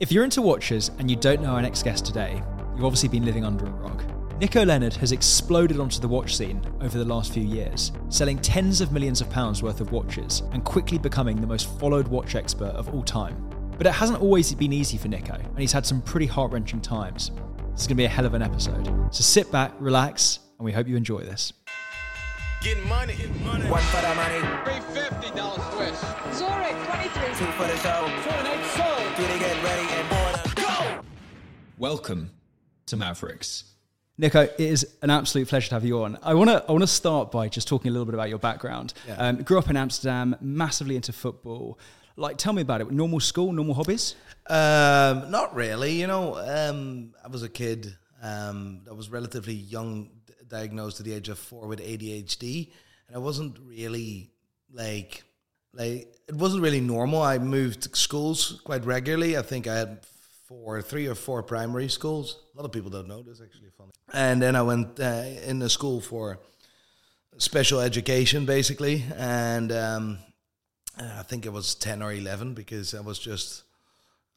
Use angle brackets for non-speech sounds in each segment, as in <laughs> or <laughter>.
If you're into watches and you don't know our next guest today, you've obviously been living under a rock. Nico Leonard has exploded onto the watch scene over the last few years, selling tens of millions of pounds worth of watches and quickly becoming the most followed watch expert of all time. But it hasn't always been easy for Nico, and he's had some pretty heart wrenching times. This is going to be a hell of an episode. So sit back, relax, and we hope you enjoy this. Getting money. Getting money. One for the money, $350 Swiss. Zurich 23. two for the show. Three to get ready Welcome to Mavericks. Nico, it is an absolute pleasure to have you on. I want to I want to start by just talking a little bit about your background. Um, grew up in Amsterdam, massively into football. Like, tell me about it. Normal school, normal hobbies. Um, not really. You know, um, I was a kid um, that was relatively young, diagnosed at the age of four with ADHD, and I wasn't really like like it wasn't really normal. I moved schools quite regularly. I think I had four, three or four primary schools. A lot of people don't know this. Actually, funny. And then I went uh, in the school for special education, basically, and. Um, I think it was 10 or 11 because I was just,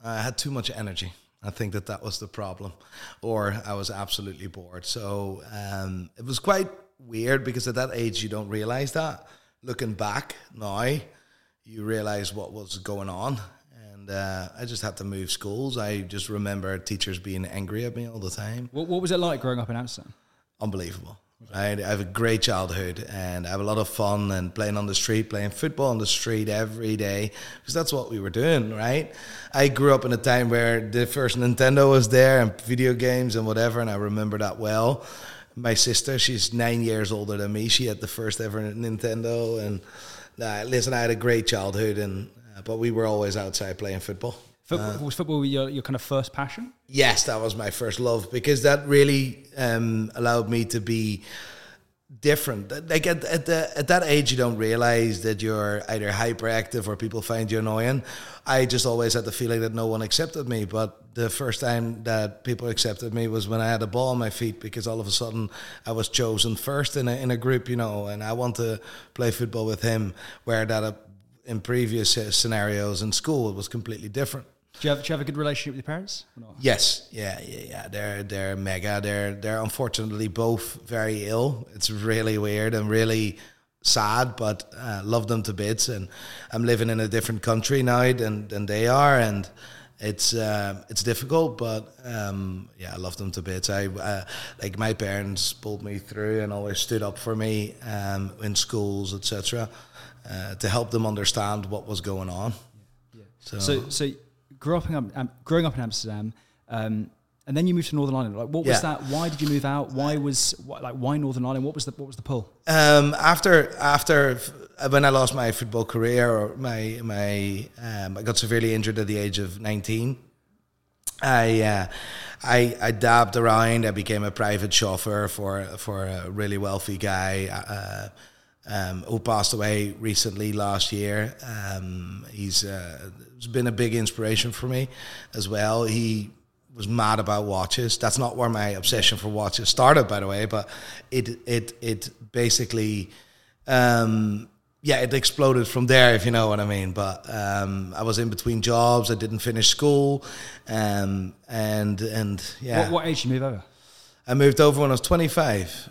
I had too much energy. I think that that was the problem. Or I was absolutely bored. So um, it was quite weird because at that age you don't realize that. Looking back now, you realize what was going on. And uh, I just had to move schools. I just remember teachers being angry at me all the time What, what was it like growing up in Amsterdam? unbelievable. I, I have a great childhood and I have a lot of fun and playing on the street, playing football on the street every day because that's what we were doing, right? I grew up in a time where the first Nintendo was there and video games and whatever, and I remember that well. My sister, she's nine years older than me. She had the first ever Nintendo, and uh, listen, I had a great childhood, and uh, but we were always outside playing football. Football, was football your, your kind of first passion? Yes, that was my first love because that really um, allowed me to be different. Like at, at, the, at that age, you don't realize that you're either hyperactive or people find you annoying. I just always had the feeling that no one accepted me. But the first time that people accepted me was when I had a ball on my feet because all of a sudden I was chosen first in a, in a group, you know, and I want to play football with him, where that uh, in previous uh, scenarios in school it was completely different. Do you have, do you have a good relationship with your parents? Or not? Yes, yeah, yeah, yeah. They're they're mega. They're they're unfortunately both very ill. It's really weird and really sad, but uh, love them to bits. And I'm living in a different country now than than they are, and it's uh, it's difficult, but um, yeah, I love them to bits. I uh, like my parents pulled me through and always stood up for me um, in schools, etc., uh, to help them understand what was going on. So, So, so grew up um, growing up in Amsterdam, um, and then you moved to Northern Ireland. Like, what was Yeah. that? Why did you move out? Why was why, like why Northern Ireland? What was the what was the pull? Um, after after when I lost my football career or my my um, I got severely injured at the age of nineteen. I uh, I I dabbed around. I became a private chauffeur for for a really wealthy guy. Uh, um, who passed away recently last year. Um, he's uh, he's been a big inspiration for me as well. He was mad about watches. That's not where my obsession for watches started, by the way. But it it it basically, um, yeah, it exploded from there, if you know what I mean. But um, I was in between jobs. I didn't finish school, um, and and yeah, What, what age did you move over? I moved over when I was 25.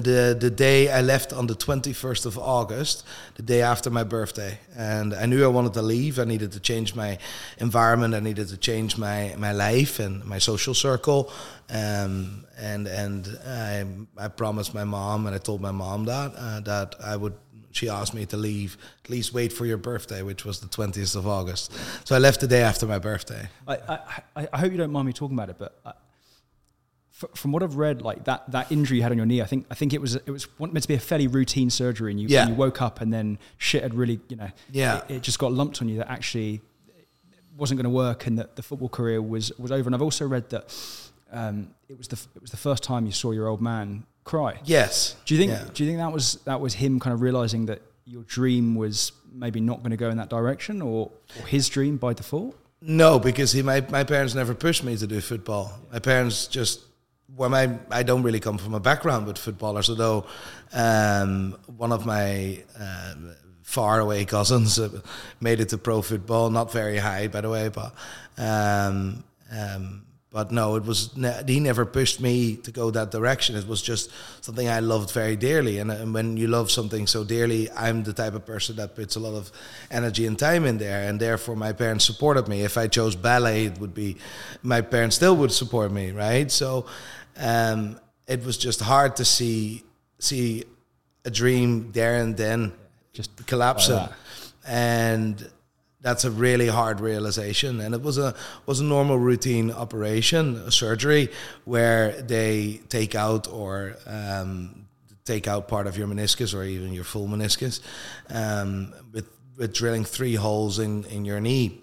The, the day I left on the 21st of August, the day after my birthday. And I knew I wanted to leave. I needed to change my environment. I needed to change my, my life and my social circle. Um, and and I, I promised my mom, and I told my mom that, uh, that I would she asked me to leave, at least wait for your birthday, which was the 20th of August. So I left the day after my birthday. I, I, I- I hope you don't mind me talking about it, but f- from what I've read, like that, that injury you had on your knee, I think I think it was it was meant to be a fairly routine surgery, and you Yeah. and you woke up and then shit had really you know Yeah. it, it just got lumped on you that actually wasn't going to work and that the football career was was over. And I've also read that um, it was the it was the first time you saw your old man cry. Yes. Do you think Yeah. do you think that was that was him kind of realizing that your dream was maybe not going to go in that direction, or, or his dream by default? No, because he, my, my parents never pushed me to do football. My parents just, well, my, I don't really come from a background with footballers, although um, one of my um far away cousins uh, made it to pro football. Not very high, by the way, but um, um, but no, it was ne- he never pushed me to go that direction. It was just something I loved very dearly, and, and when you love something so dearly, I'm the type of person that puts a lot of energy and time in there, and therefore my parents supported me. If I chose ballet, it would be my parents still would support me, right? So um, it was just hard to see see a dream there and then just collapsing, and that's a really hard realization. And it was a was a normal routine operation a surgery where they take out or um, take out part of your meniscus or even your full meniscus um, with with drilling three holes in in your knee.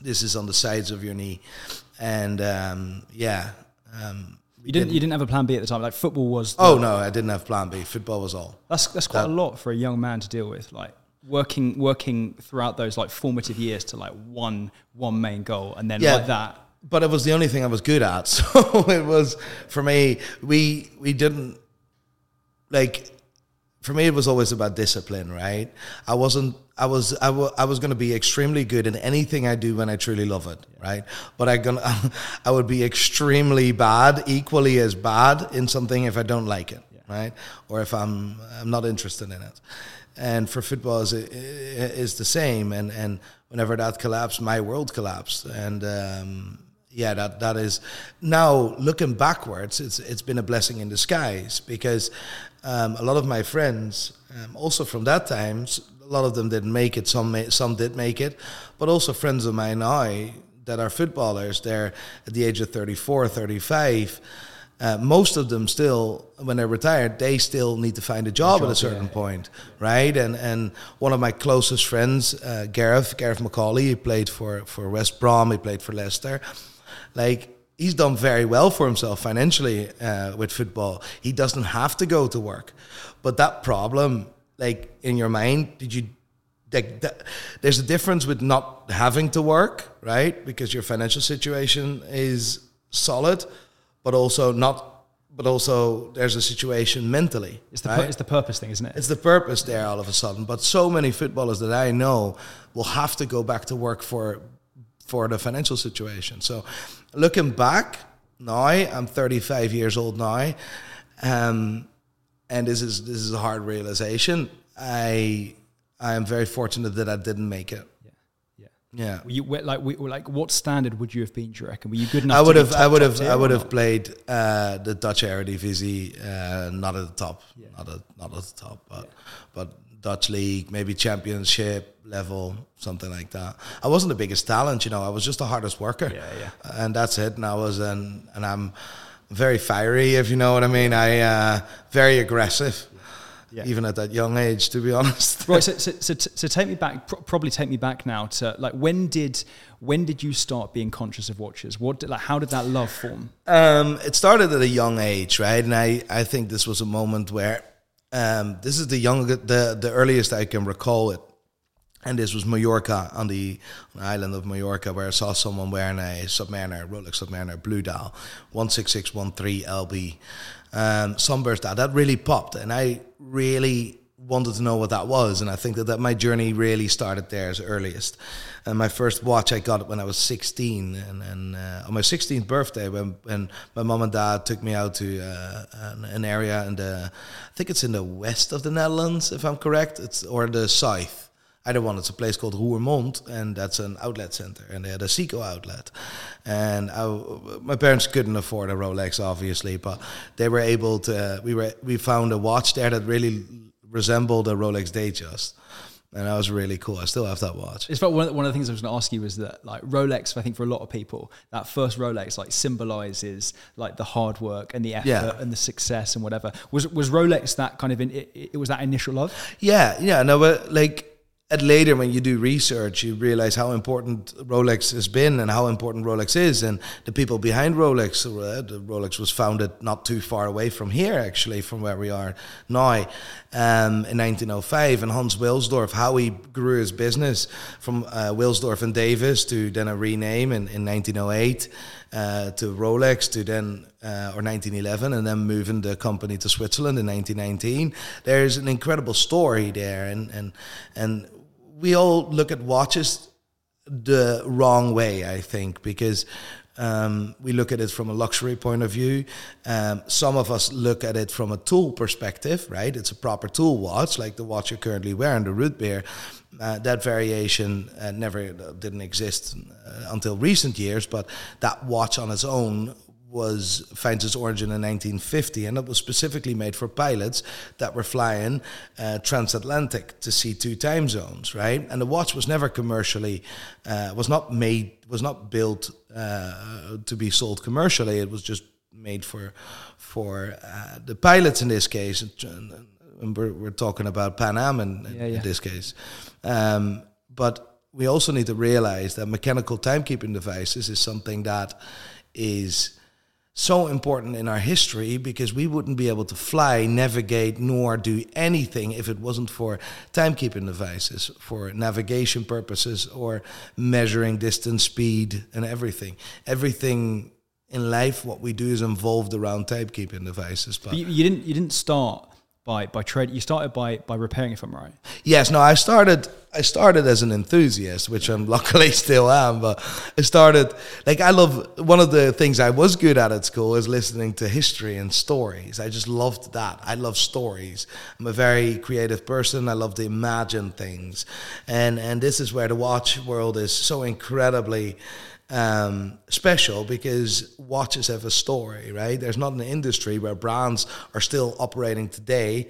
This is on the sides of your knee. And um, yeah um, you didn't, didn't, You didn't have a plan B at the time. Like football was. Oh no, I didn't have plan B. Football was all. That's that's quite that, a lot for a young man to deal with. Like working working throughout those like formative years to like one one main goal and then yeah, like that but it was the only thing I was good at <laughs> so it was for me we we didn't like for me it was always about discipline right I wasn't I was I, w- I was going to be extremely good in anything I do when I truly love it, yeah. right? But I gonna <laughs> I would be extremely bad, equally as bad in something if I don't like it, yeah. right? Or if I'm I'm not interested in it and for football is is the same. And and whenever that collapsed, my world collapsed. And um, yeah, that that is now looking backwards. It's it's been a blessing in disguise because um, a lot of my friends, um, also from that time, a lot of them didn't make it. Some may, some did make it, but also friends of mine now that are footballers. They're at the age of 34, 35 uh, most of them still, when they're retired, they still need to find a job, a job at a certain yeah. point, right? And and one of my closest friends, uh, Gareth Gareth McAuley, he played for for West Brom, he played for Leicester, like. He's done very well for himself financially uh, with football. He doesn't have to go to work, but that problem, like in your mind, did you like that, there's a difference with not having to work, right? Because your financial situation is solid, but also not but also there's a situation mentally. It's the, right? it's the purpose thing, isn't it? It's the purpose there all of a sudden. But so many footballers that I know will have to go back to work for for the financial situation. So looking back now, I'm 35 years old now, um, and this is this is a hard realization. I I am very fortunate that I didn't make it. Yeah. Were you like we, like what standard would you have been? Do you reckon? Were you good enough? I would have. Top, I would have. I would have played uh, the Dutch Eredivisie, uh, not at the top, yeah. not at not at the top, but yeah. but Dutch league, maybe Championship level, something like that. I wasn't the biggest talent, you know. I was just the hardest worker. Yeah, yeah. And that's it. And I was and and I'm very fiery, if you know what I mean. I uh, very aggressive yeah. even at that young age, to be <laughs> honest. right. So, so, so, so take me back. probably take me back now to like when did when did you start being conscious of watches? What did, like how did that love form? Um, it started at a young age, right? And I I think this was a moment where um, this is the young the the earliest I can recall it. And this was Mallorca on the, on the, island of Mallorca, where I saw someone wearing a Submariner, Rolex Submariner Blue Dial, 16613 LB um, Sunburst. That that really popped, and I really wanted to know what that was. And I think that, that my journey really started there as earliest. And my first watch I got when I was 16. And, and uh, on my 16th birthday, when, when my mom and dad took me out to uh, an, an, area in the, I think it's in the west of the Netherlands, if I'm correct, it's or the south. Either one, it's a place called Roermond, and that's an outlet center, and they had a Seiko outlet. And I, my parents couldn't afford a Rolex, obviously, but they were able to. We were we found a watch there that really resembled a Rolex Datejust and that was really cool. I still have that watch. It's one of, one of the things I was going to ask you was that like Rolex, I think for a lot of people, that first Rolex like symbolizes like the hard work and the effort yeah. and the success and whatever. Was was Rolex that kind of in, it, it was that initial love? Yeah, yeah. No, but like at later when you do research you realize how important rolex has been and how important rolex is. And the people behind rolex uh, rolex was founded not too far away from here actually from where we are now um, in 1905 and hans wilsdorf how he grew his business from uh, wilsdorf and davis to then a rename in, in 1908 uh, to rolex to then uh, or 1911 and then moving the company to Switzerland in 1919. There's an incredible story there, and and and we all look at watches the wrong way, I think, because um, we look at it from a luxury point of view. Um, some of us look at it from a tool perspective, right? It's a proper tool watch, like the watch you're currently wearing, the root beer. Uh, that variation uh, never uh, didn't exist uh, until recent years, but that watch on its own was finds its origin in 1950, and it was specifically made for pilots that were flying uh, transatlantic to see two time zones, right? And the watch was never commercially uh, was not made was not built uh, to be sold commercially. It was just made for for uh, the pilots in this case. And we're, we're talking about Pan Am in, yeah, yeah. in this case, um, but we also need to realize that mechanical timekeeping devices is something that is so important in our history because we wouldn't be able to fly, navigate, nor do anything if it wasn't for timekeeping devices, for navigation purposes or measuring distance, speed, and everything. Everything in life, what we do is involved around timekeeping devices. But, but you, you, didn't. You didn't start by by trade. You started by by repairing, if I'm right. Yes. No. I started. I started as an enthusiast, which I'm <laughs> luckily still am. But I started like I love one of the things I was good at at school is listening to history and stories. I just loved that. I love stories. I'm a very creative person. I love to imagine things, and and this is where the watch world is so incredibly um, special because watches have a story, right? There's not an industry where brands are still operating today,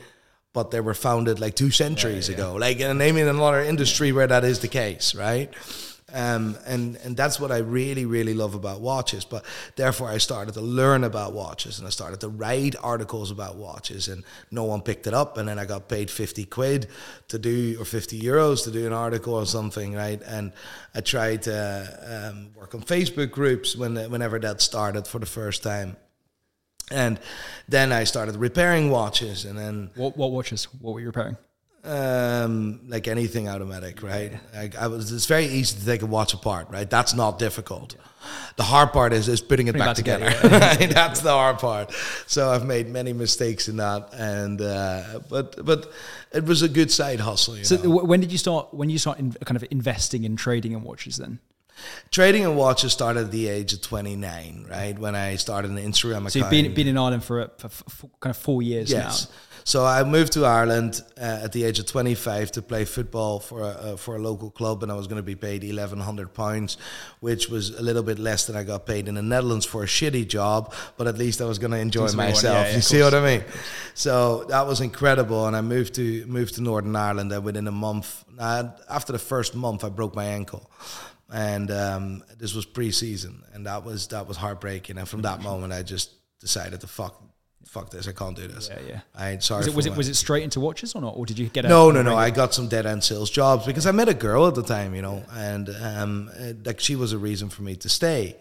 but they were founded like two centuries yeah, yeah. ago. Like, and name another industry where that is the case, right? Um, and and that's what I really really love about watches. But therefore, I started to learn about watches, and I started to write articles about watches, and no one picked it up. And then I got paid fifty quid to do or fifty euros to do an article or something, right? And I tried to um, work on Facebook groups when whenever that started for the first time. And then I started repairing watches, and then what, what watches? What were you repairing? Um, like anything automatic, right? Like I was, it's very easy to take a watch apart, right? That's not difficult. The hard part is is putting it back, back, together. together <laughs> right? That's the hard part. So I've made many mistakes in that, and uh, but but it was a good side hustle. so know? when did you start? When you start in, kind of investing in trading in watches, then? Trading in watches started at the age of 29, right? When I started an Instagram account. So you've been, been in Ireland for, a, for, for kind of four years yes. now. So I moved to Ireland uh, at the age of 25 to play football for a, uh, for a local club, and I was going to be paid 1,100 pounds, which was a little bit less than I got paid in the Netherlands for a shitty job. But at least I was going to enjoy myself. Yeah, yeah, you see what I mean? So that was incredible, and I moved to moved to Northern Ireland. And within a month, uh, after the first month, I broke my ankle and um, this was pre-season, and that was that was heartbreaking. And from that moment, I just decided to fuck fuck this, I can't do this. Yeah, yeah. I ain't sorry. Was it was it, was it, straight into watches or not, or did you get? No, no, no. I got some dead end sales jobs because I met a girl at the time, you know, and um, uh, like she was a reason for me to stay.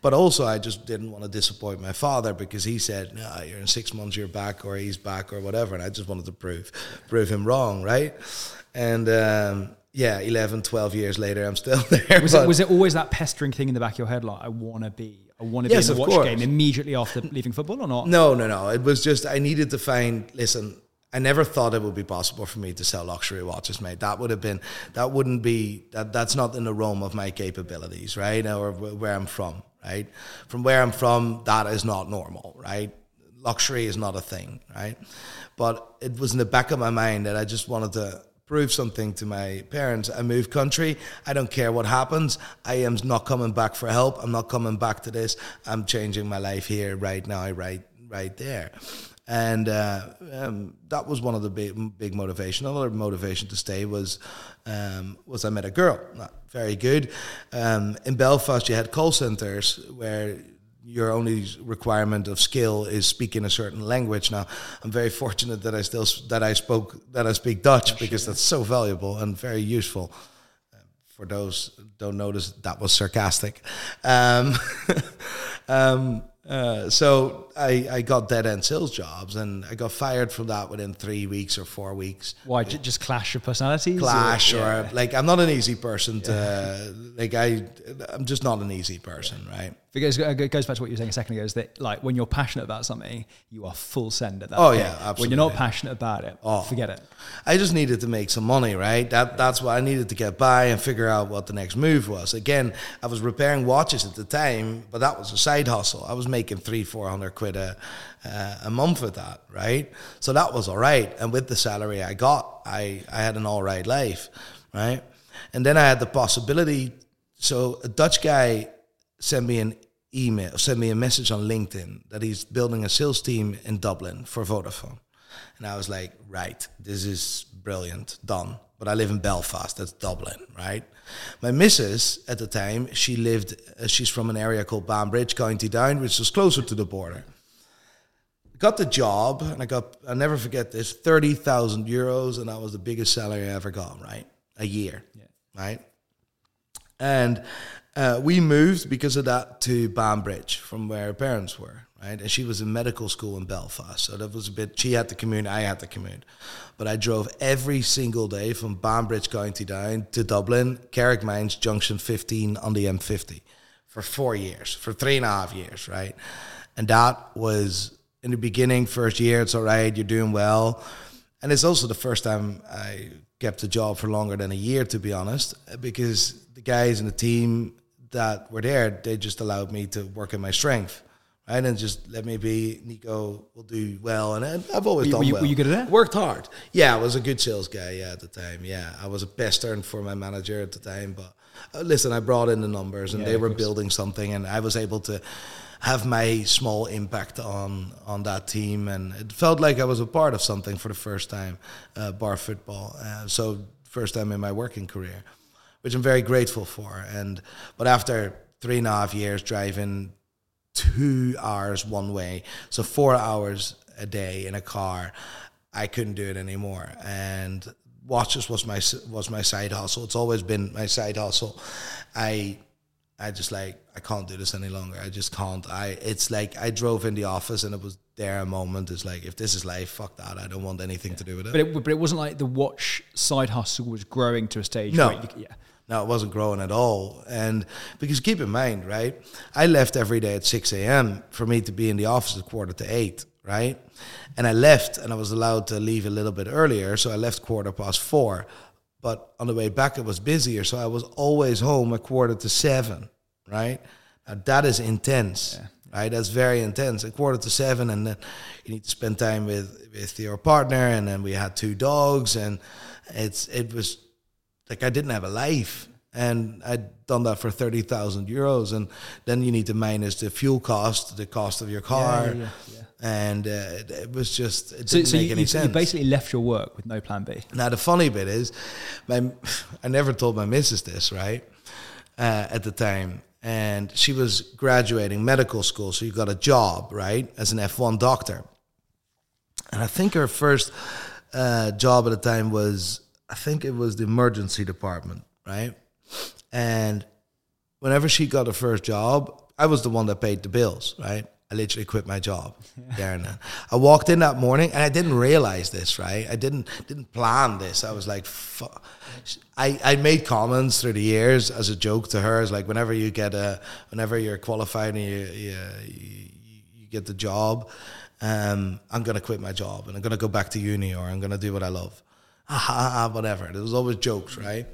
But also, I just didn't want to disappoint my father because he said, "No, you're in six months, you're back, or he's back, or whatever," and I just wanted to prove prove him wrong, right? And um, yeah, 11, 12 years later, I'm still <laughs> there. Was it, was it always that pestering thing in the back of your head, like I want to be I want to yes, be in the watch course. game immediately after <laughs> leaving football or not? No, no, no. It was just I needed to find. Listen, I never thought it would be possible for me to sell luxury watches, mate. That would have been that wouldn't be that. That's not in the realm of my capabilities, right? Or where I'm from, right? From where I'm from, that is not normal, right? Luxury is not a thing, right? But it was in the back of my mind that I just wanted to prove something to my parents. I move country. I don't care what happens. I am not coming back for help. I'm not coming back to this. I'm changing my life here right now, right, right there. And uh, um, that was one of the big, big motivation. Another motivation to stay was um, was I met a girl. Not very good. Um, in Belfast, you had call centers where your only requirement of skill is speaking a certain language. Now, I'm very fortunate that I still that I spoke that I speak Dutch because that's so valuable and very useful. Uh, for those don't notice, that was sarcastic. Um, <laughs> um, uh, so I, I got dead end sales jobs and I got fired from that within three weeks or four weeks. Why? Just clash of personalities? Clash or, yeah. or like I'm not an easy person to yeah. like I I'm just not an easy person, right? Because it goes back to what you were saying a second ago is that like when you're passionate about something, you are full send at that. Oh, point. yeah, absolutely. When you're not passionate about it, Oh. forget it. I just needed to make some money, right? That that's what I needed to get by and figure out what the next move was. Again, I was repairing watches at the time, but that was a side hustle. I was making three, four hundred quid a uh, a month with that, right? So that was all right. And with the salary I got, I I had an all right life, right? And then I had the possibility. So a Dutch guy sent me an email, sent me a message on LinkedIn that he's building a sales team in Dublin for Vodafone. And I was like, right, this is brilliant, done. But I live in Belfast, that's Dublin, right? My missus at the time, she lived, uh, she's from an area called Banbridge, County Down, which was closer to the border. Got the job, and I got, I'll never forget this, 30,000 euros, and that was the biggest salary I ever got, right? A year, right? And uh, we moved because of that to Banbridge from where her parents were, right? And she was in medical school in Belfast. So that was a bit, she had to commute, I had to commute. But I drove every single day from Banbridge County down to Dublin, Carrickmines, Junction 15 on the M50 for four years, for three and a half years, right? And that was in the beginning, first year, it's all right, you're doing well. And it's also the first time I kept a job for longer than a year, to be honest, because the guys in the team that were there, they just allowed me to work in my strength. Right, and just let me be. Nico will do well, and I've always Were done you- well. were you good at it? Worked hard. Yeah, I was a good sales guy. Yeah, at the time. Yeah, I was a best pestern for my manager at the time. But uh, listen, I brought in the numbers, and Yeah, they were course. building something, and I was able to have my small impact on on that team, and it felt like I was a part of something for the first time, uh, bar football. Uh, so first time in my working career, which I'm very grateful for. And but after three and a half years driving two hours one way, so four hours a day in a car, I couldn't do it anymore. And watches was my was my side hustle. It's always been my side hustle. I I just like I can't do this any longer. I just can't. I it's like I drove in the office and it was there a moment. It's like if this is life, fuck that. I don't want anything to do with it. But it, but it wasn't like the watch side hustle was growing to a stage No. where you, yeah. No, it wasn't growing at all. And because keep in mind, right? I left every day at 6 a.m. for me to be in the office at quarter to eight, right? And I left and I was allowed to leave a little bit earlier. So I left quarter past four. But on the way back, it was busier. So I was always home at quarter to seven, right? Now that is intense. Right, that's very intense. A quarter to seven, and then you need to spend time with with your partner, and then we had two dogs, and it's it was like I didn't have a life, and I'd done that for thirty thousand euros, and then you need to minus the fuel cost, the cost of your car, yeah, yeah. and uh, it, it was just it So, didn't so make you, any you, sense. you basically left your work with no plan B. Now the funny bit is, my <laughs> I never told my missus this right uh, at the time, and she was graduating medical school, so you got a job right as an F one doctor, and I think her first uh, job at the time was I think it was the emergency department, right, and whenever she got her first job, I was the one that paid the bills, right? I literally quit my job there and then. I walked in that morning and I didn't realize this, right? I didn't didn't plan this. I was like, fu- I I made comments through the years as a joke to her. It's like whenever you get a, whenever you're qualified and you you, you, you get the job, um, I'm gonna quit my job and I'm gonna go back to uni or I'm gonna do what I love. Ha ha ha, whatever. There was always jokes, right?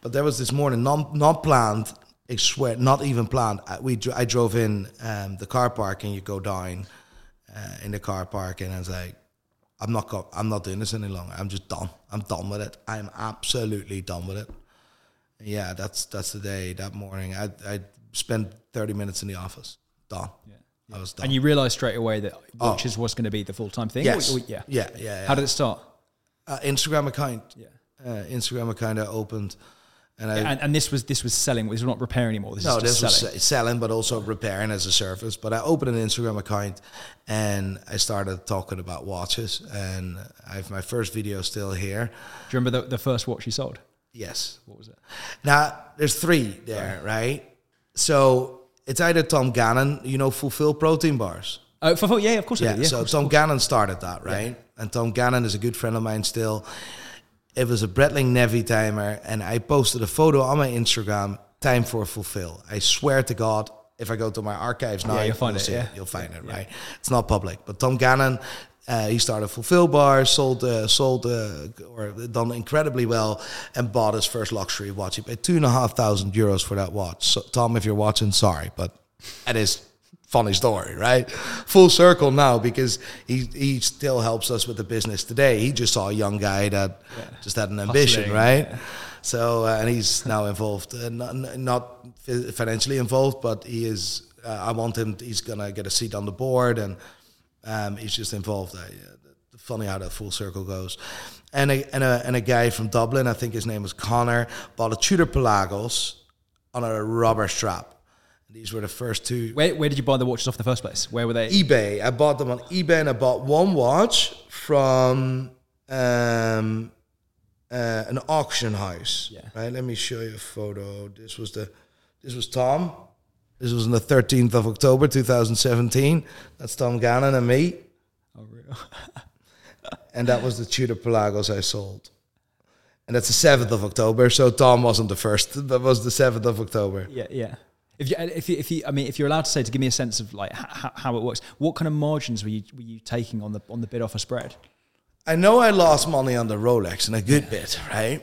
But there was this morning, non not planned. I swear, not even planned. I, we I drove in um, the car park and you go down uh, in the car park and I was like, I'm not go- I'm not doing this any longer. I'm just done. I'm done with it. I'm absolutely done with it. Yeah, that's that's the day. That morning, I I spent 30 minutes in the office. Done. I was done. And you realised straight away that watches was going to be the full time thing. Oh. yes. Or- or- yeah. yeah, yeah, yeah. How did it start? Uh, Instagram account? Yeah. Uh, Instagram account I opened, and I And, and this was this was selling. This was not repair anymore. This No, is just this was selling. se- selling, but also repairing as a service. But I opened an Instagram account and I started talking about watches. And I have my first video still here. Do you remember the, the first watch you sold? Yes. What was it? Now, there's three there, right? So it's either Tom Gannon, you know, Fulfil protein bars. Oh, for, for- yeah, of course I Yeah, did. Yeah, so course, Tom. Gannon started that, right? And Tom Gannon is a good friend of mine still. It was a Breitling Navitimer, and I posted a photo on my Instagram, time for fulfil. I swear to God, if I go to my archives now, you'll find it, yeah. You'll find it, right? It's not public. But Tom Gannon, uh, he started Fulfil Bar, sold, uh, sold, uh, or done incredibly well, and bought his first luxury watch. He paid two and a half thousand euros for that watch. So, Tom, if you're watching, sorry, but it is funny story, right? Full circle now because he he still helps us with the business today. He just saw a young guy that just had an ambition, Hustling, right? yeah. So uh, and he's now involved, uh, not, not financially involved, but he is. Uh, I want him. He's gonna get a seat on the board, and um, he's just involved. Uh, funny how that full circle goes. And a, and a and a guy from Dublin, I think his name was Connor, bought a Tudor Pelagos on a rubber strap. These were the first two Where, where did you buy the watches off in the first place? Where were they? eBay. I bought them on eBay, and I bought one watch from um, uh, an auction house. Yeah. Right. Let me show you a photo. This was the. This was Tom. This was on the thirteenth of October, two thousand seventeen. That's Tom Gannon and me, Oh, real. <laughs> and that was the Tudor Pelagos I sold. And that's the seventh of October. So Tom wasn't the first. That was the seventh of October. Yeah, yeah. If you, if you, if you, I mean, if you're allowed to say to give me a sense of like how, how it works, what kind of margins were you were you taking on the on the bid offer spread? I know I lost money on the Rolex and a good bit, right?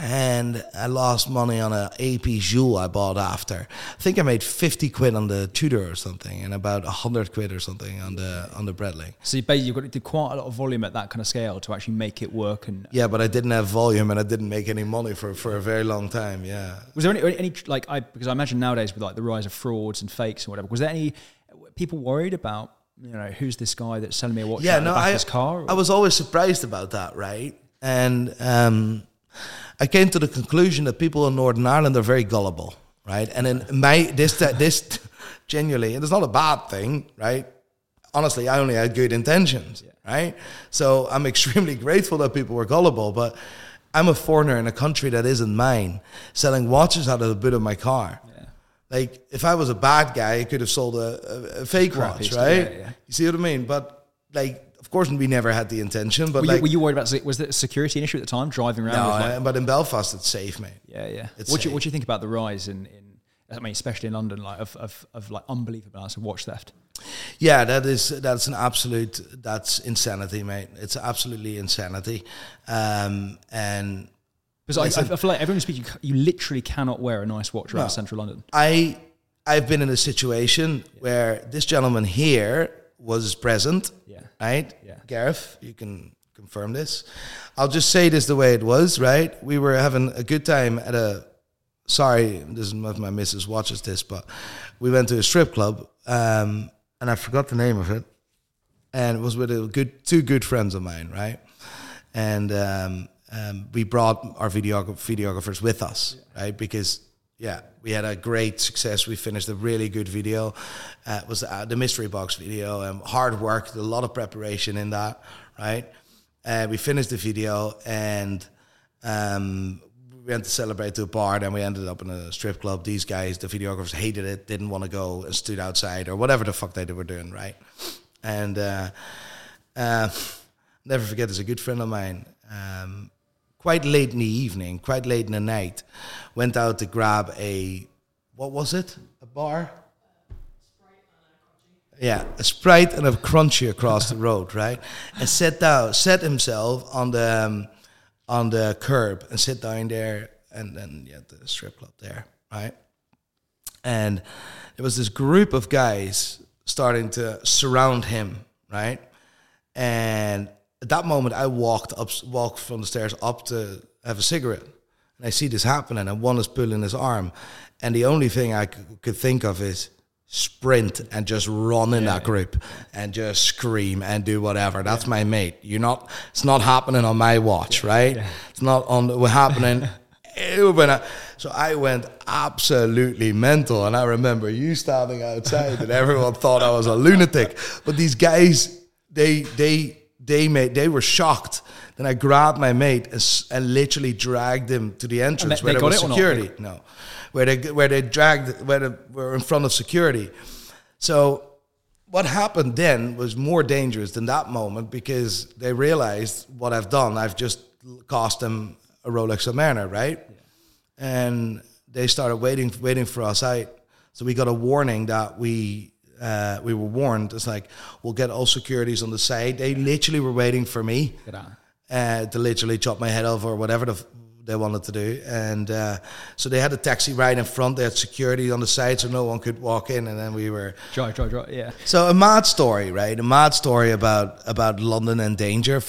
And I lost money on a AP Jules I bought after. I think I made fifty quid on the Tudor or something, and about hundred quid or something on the on the Breitling. So you basically you've got to do quite a lot of volume at that kind of scale to actually make it work. And Yeah, but I didn't have volume and I didn't make any money for for a very long time. Yeah, was there any, any like I because I imagine nowadays with like the rise of frauds and fakes and whatever, was there any people worried about you know who's this guy that's selling me a watch yeah. No, I of his car? I was always surprised about that, right? And um, I came to the conclusion that people in Northern Ireland are very gullible, right? And in my this that this <laughs> genuinely, and it's not a bad thing, right? Honestly, I only had good intentions, right? So I'm <laughs> extremely grateful that people were gullible, but I'm a foreigner in a country that isn't mine, selling watches out of the boot of my car. Like if I was a bad guy, I could have sold a, a, a fake watch, right? yeah, yeah. You see what I mean? But like, of course, we never had the intention. But were, like, you, were you worried about was there a security issue at the time driving around? no, like, but in Belfast, it's safe, mate. yeah, yeah. it's What do you what do you think about the rise in, in I mean, especially in London, like of, of, of like unbelievable amounts of watch theft? Yeah, that is that's an absolute that's insanity, mate. It's absolutely insanity, um, and Because I, I feel like everyone speaks, you, literally cannot wear a nice watch around No. central London. I I've been in a situation where this gentleman here was present, Yeah. right? Yeah. Gareth, you can confirm this. I'll just say this the way it was, right? We were having a good time at a. Sorry, this is not my missus watches this, but we went to a strip club, um, and I forgot the name of it, and it was with a good two good friends of mine, right? And um, um, we brought our videograph- videographers with us, right? Because yeah, we had a great success. We finished a really good video. Uh, it was uh, the mystery box video. Um, hard work, a lot of preparation in that, right? Uh, we finished the video and um, we went to celebrate to a bar. Then we ended up in a strip club. These guys, the videographers, hated it, didn't want to go, and stood outside or whatever the fuck they were doing, right? And uh, uh, never forget, there's a good friend of mine. Um, quite late in the evening, quite late in the night, went out to grab a what was it? A bar? Yeah, a sprite and a crunchy across the road, right? And sat down, set himself on the um, on the curb and sit down there, and then yeah, the strip club there, right? And there was this group of guys starting to surround him, right? And at that moment, I walked up, walked from the stairs up to have a cigarette, and I see this happening, and one is pulling his arm, and the only thing I could think of is sprint and just run in that group and just scream and do whatever. That's my mate. You're not. It's not happening on my watch, right? It's not on. We're happening. <laughs> I- uh, so I went absolutely mental, and I remember you standing outside, and everyone thought I was a lunatic. But these guys, they they they made they were shocked. Then I grabbed my mate and, and literally dragged him to the entrance they- where they there was security. No, where they where they dragged where they were in front of security. So what happened then was more dangerous than that moment because they realized what I've done. I've just cost them a Rolex Submariner, right? And they started waiting waiting for us out. So we got a warning that we uh, we were warned. It's like we'll get all securities on the side. They literally were waiting for me uh, to literally chop my head off or whatever the f- they wanted to do. And uh, so they had a taxi right in front. They had security on the side, so no one could walk in. And then we were Dry, dry, dry. Yeah. so a mad story, right? A mad story about about London and danger.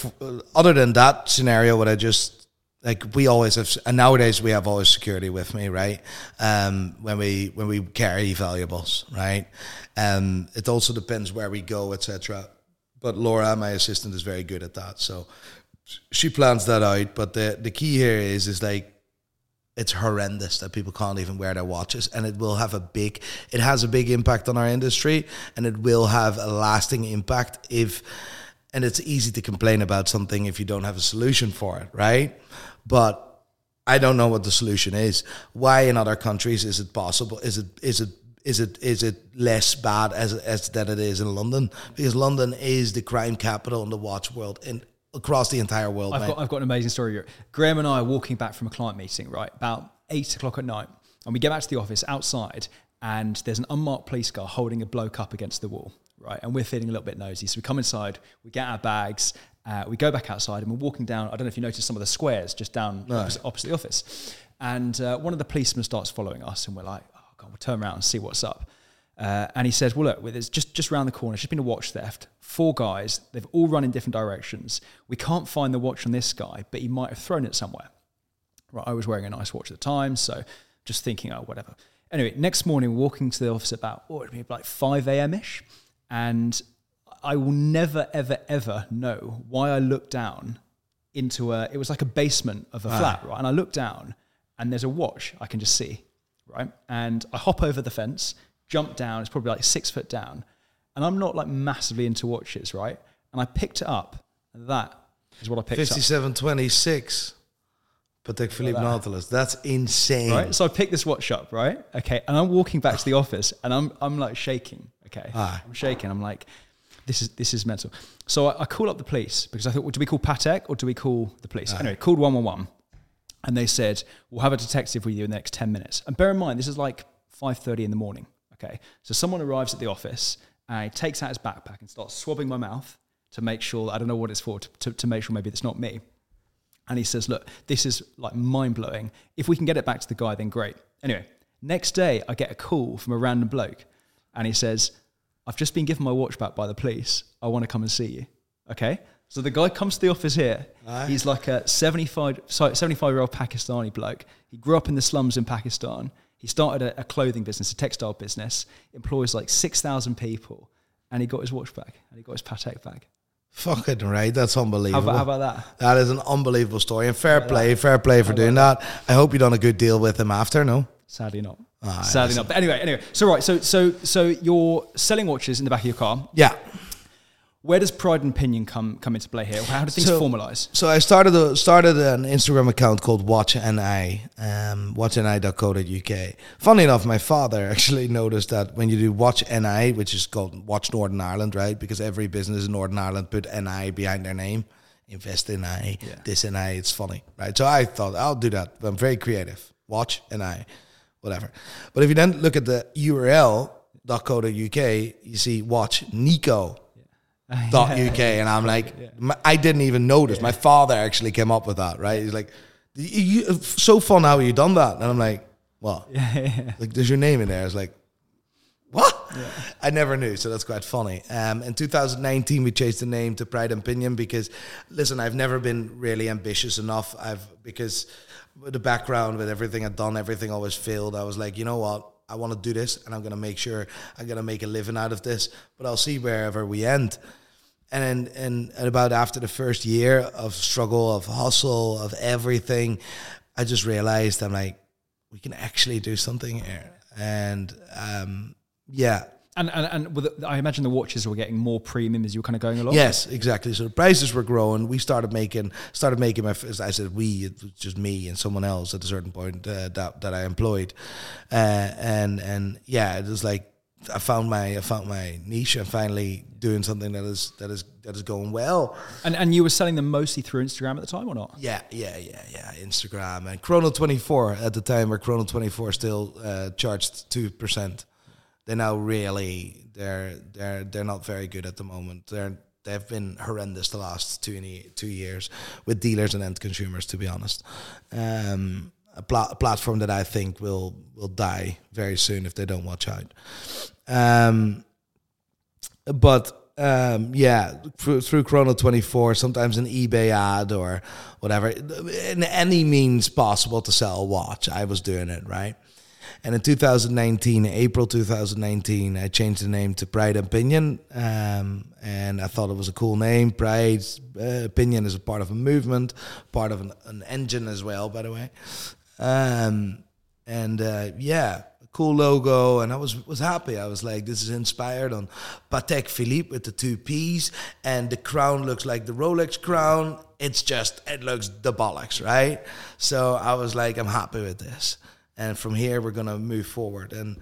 Other than that scenario, what I just like, we always have, and nowadays we have always security with me, right? Um, when we when we carry valuables, right? Um, it also depends where we go, etc. But Laura, my assistant, is very good at that, so she plans that out. But the the key here is is like it's horrendous that people can't even wear their watches and it will have a big it has a big impact on our industry and it will have a lasting impact if and it's easy to complain about something if you don't have a solution for it right but i don't know what the solution is why in other countries is it possible is it is it is it is it less bad as as that it is in London? Because London is the crime capital in the watch world and across the entire world. I've got, I've got an amazing story here. Graham and I are walking back from a client meeting, right, about eight o'clock at night. And we get back to the office outside, and there's an unmarked police car holding a bloke up against the wall, right? And we're feeling a little bit nosy. So we come inside, we get our bags, uh, we go back outside, and we're walking down. I don't know if you noticed some of the squares just down opposite, opposite the office. And uh, one of the policemen starts following us, and we're like, oh, God, we'll turn around and see what's up. Uh, and he says, "Well, look, there's just just round the corner. It's just been a watch theft. Four guys. They've all run in different directions. We can't find the watch on this guy, but he might have thrown it somewhere. Right. I was wearing a nice watch at the time, so just thinking, oh, whatever. Anyway, next morning, walking to the office about oh, it'd be like five a.m. ish, and I will never, ever, ever know why I looked down into a. It was like a basement of a ah. flat, right? And I looked down, and there's a watch I can just see, right? And I hop over the fence, jump down. It's probably like six foot down, and I'm not like massively into watches, right? And I picked it up, and that is what I picked up. 5726 Patek Philippe Nautilus. That's insane. right? So I picked this watch up, right? Okay, and I'm walking back to the office, and I'm I'm like shaking. Okay, Aye. I'm shaking. I'm like, this is this is mental. So I, I call up the police because I thought, well, do we call Patek or do we call the police? Uh-huh. Anyway, called one one one, and they said we'll have a detective with you in the next ten minutes. And bear in mind, this is like five thirty in the morning. Okay, so someone arrives at the office and he takes out his backpack and starts swabbing my mouth to make sure I don't know what it's for to, to, to make sure maybe it's not me. And he says, Look, this is like mind blowing. If we can get it back to the guy, then great. Anyway, next day, I get a call from a random bloke and he says, I've just been given my watch back by the police. I want to come and see you. Okay. So the guy comes to the office here. He's like a 75, sorry, 75 year old Pakistani bloke. He grew up in the slums in Pakistan. He started a, a clothing business, a textile business, employs like 6,000 people, and he got his watch back and he got his Patek back. Fucking right. That's How unbelievable. about, how about that? That is an unbelievable story. And fair play, fair play for doing that. I hope you done a good deal with him after, no? Sadly not. Ah, Sadly not. But anyway, anyway. So right, so so so you're selling watches in the back of your car. Yeah. Where does pride and pinion come come into play here? How do things So- formalize? So I started a, started an Instagram account called Watch and NI, um, watchni.co.uk. Funny enough, my father actually <laughs> noticed that when you do Watch NI, which is called Watch Northern Ireland, right? Because every business in Northern Ireland put NI behind their name, invest NI, this NI, it's funny, right? So I thought I'll do that. I'm very creative. Watch NI, whatever. But if you then look at the URL URL.co.uk, you see Watch Nico dot <laughs> uk and i'm like my, i didn't even notice. My father actually came up with that right? He's like you, so fun how you done that. And i'm like what? <laughs> Like there's your name in there. It's like what? I never knew so that's quite funny. Um, in 2019 we changed the name to pride and pinion because listen i've never been really ambitious enough. I've because the background with everything i've done everything always failed. I was like you know what? I want to do this and i'm going to make sure i'm going to make a living out of this but i'll see wherever we end. And and and about after the first year of struggle of hustle of everything i just realized i'm like we can actually do something here. And um yeah And and, and with the, I imagine the watches were getting more premium as you were kind of going along. Yes, exactly. So the prices were growing. We started making started making my. first- I said we. It was just me and someone else at a certain point uh, that that I employed, uh, and and yeah, it was like I found my I found my niche. and finally doing something that is that is that is going well. And and you were selling them mostly through Instagram at the time or not? Yeah, yeah, yeah, yeah. Instagram and Chrono twenty four at the time, where Chrono twenty four still uh, charged two percent. They now really they're they're they're not very good at the moment. They're they've been horrendous the last two two years with dealers and end consumers. To be honest, um, a, pla- a platform that I think will will die very soon if they don't watch out. Um, but um, yeah, through, through Chrono 24, sometimes an eBay ad or whatever, in any means possible to sell a watch, I was doing it, right? And in 2019, April 2019, I changed the name to Pride and Pinion. Um, and I thought it was a cool name. Pride uh, Opinion is a part of a movement, part of an, an engine as well, by the way. Um, and uh, yeah, cool logo, and I was was happy. I was like, this is inspired on Patek Philippe with the two P's, and the crown looks like the Rolex crown. It's just it looks the bollocks, right? So I was like, I'm happy with this, and from here we're gonna move forward. And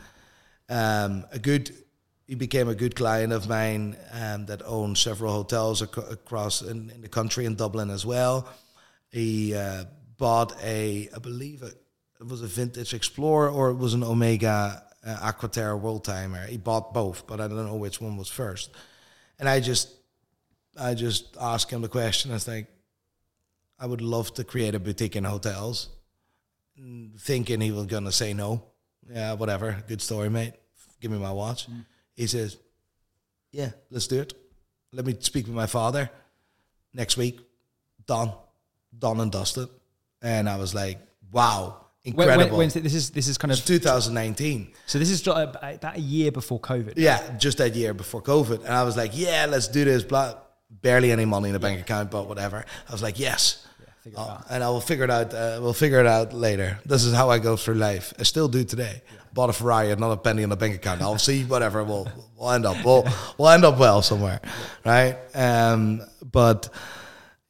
um, a good, he became a good client of mine um, that owns several hotels ac- across in, in, the country in Dublin as well. He uh, bought a, I believe it it was a vintage Explorer or it was an Omega uh, Aquaterra World Timer. He bought both, but I don't know which one was first. And I just, I just asked him the question. I was like, I would love to create a boutique in hotels, thinking he was gonna say no. Yeah, whatever. Good story, mate. Give me my watch. Mm. He says, "Yeah, let's do it. Let me speak with my father next week. Done, done and dusted." And I was like, "Wow." incredible. When, when, this is this is kind of 2019. So this is about a year before COVID. Yeah, just that year before COVID, and I was like, "Yeah, let's do this." Blah, barely any money in the bank account, but whatever. I was like, "Yes." Yeah, uh, and I will figure it out. Uh, we'll figure it out later. This is how I go through life. I still do today. Yeah. Bought a Ferrari, not a penny in the bank account. I'll see whatever. We'll we'll end up. We'll we'll end up well somewhere, right? Um, but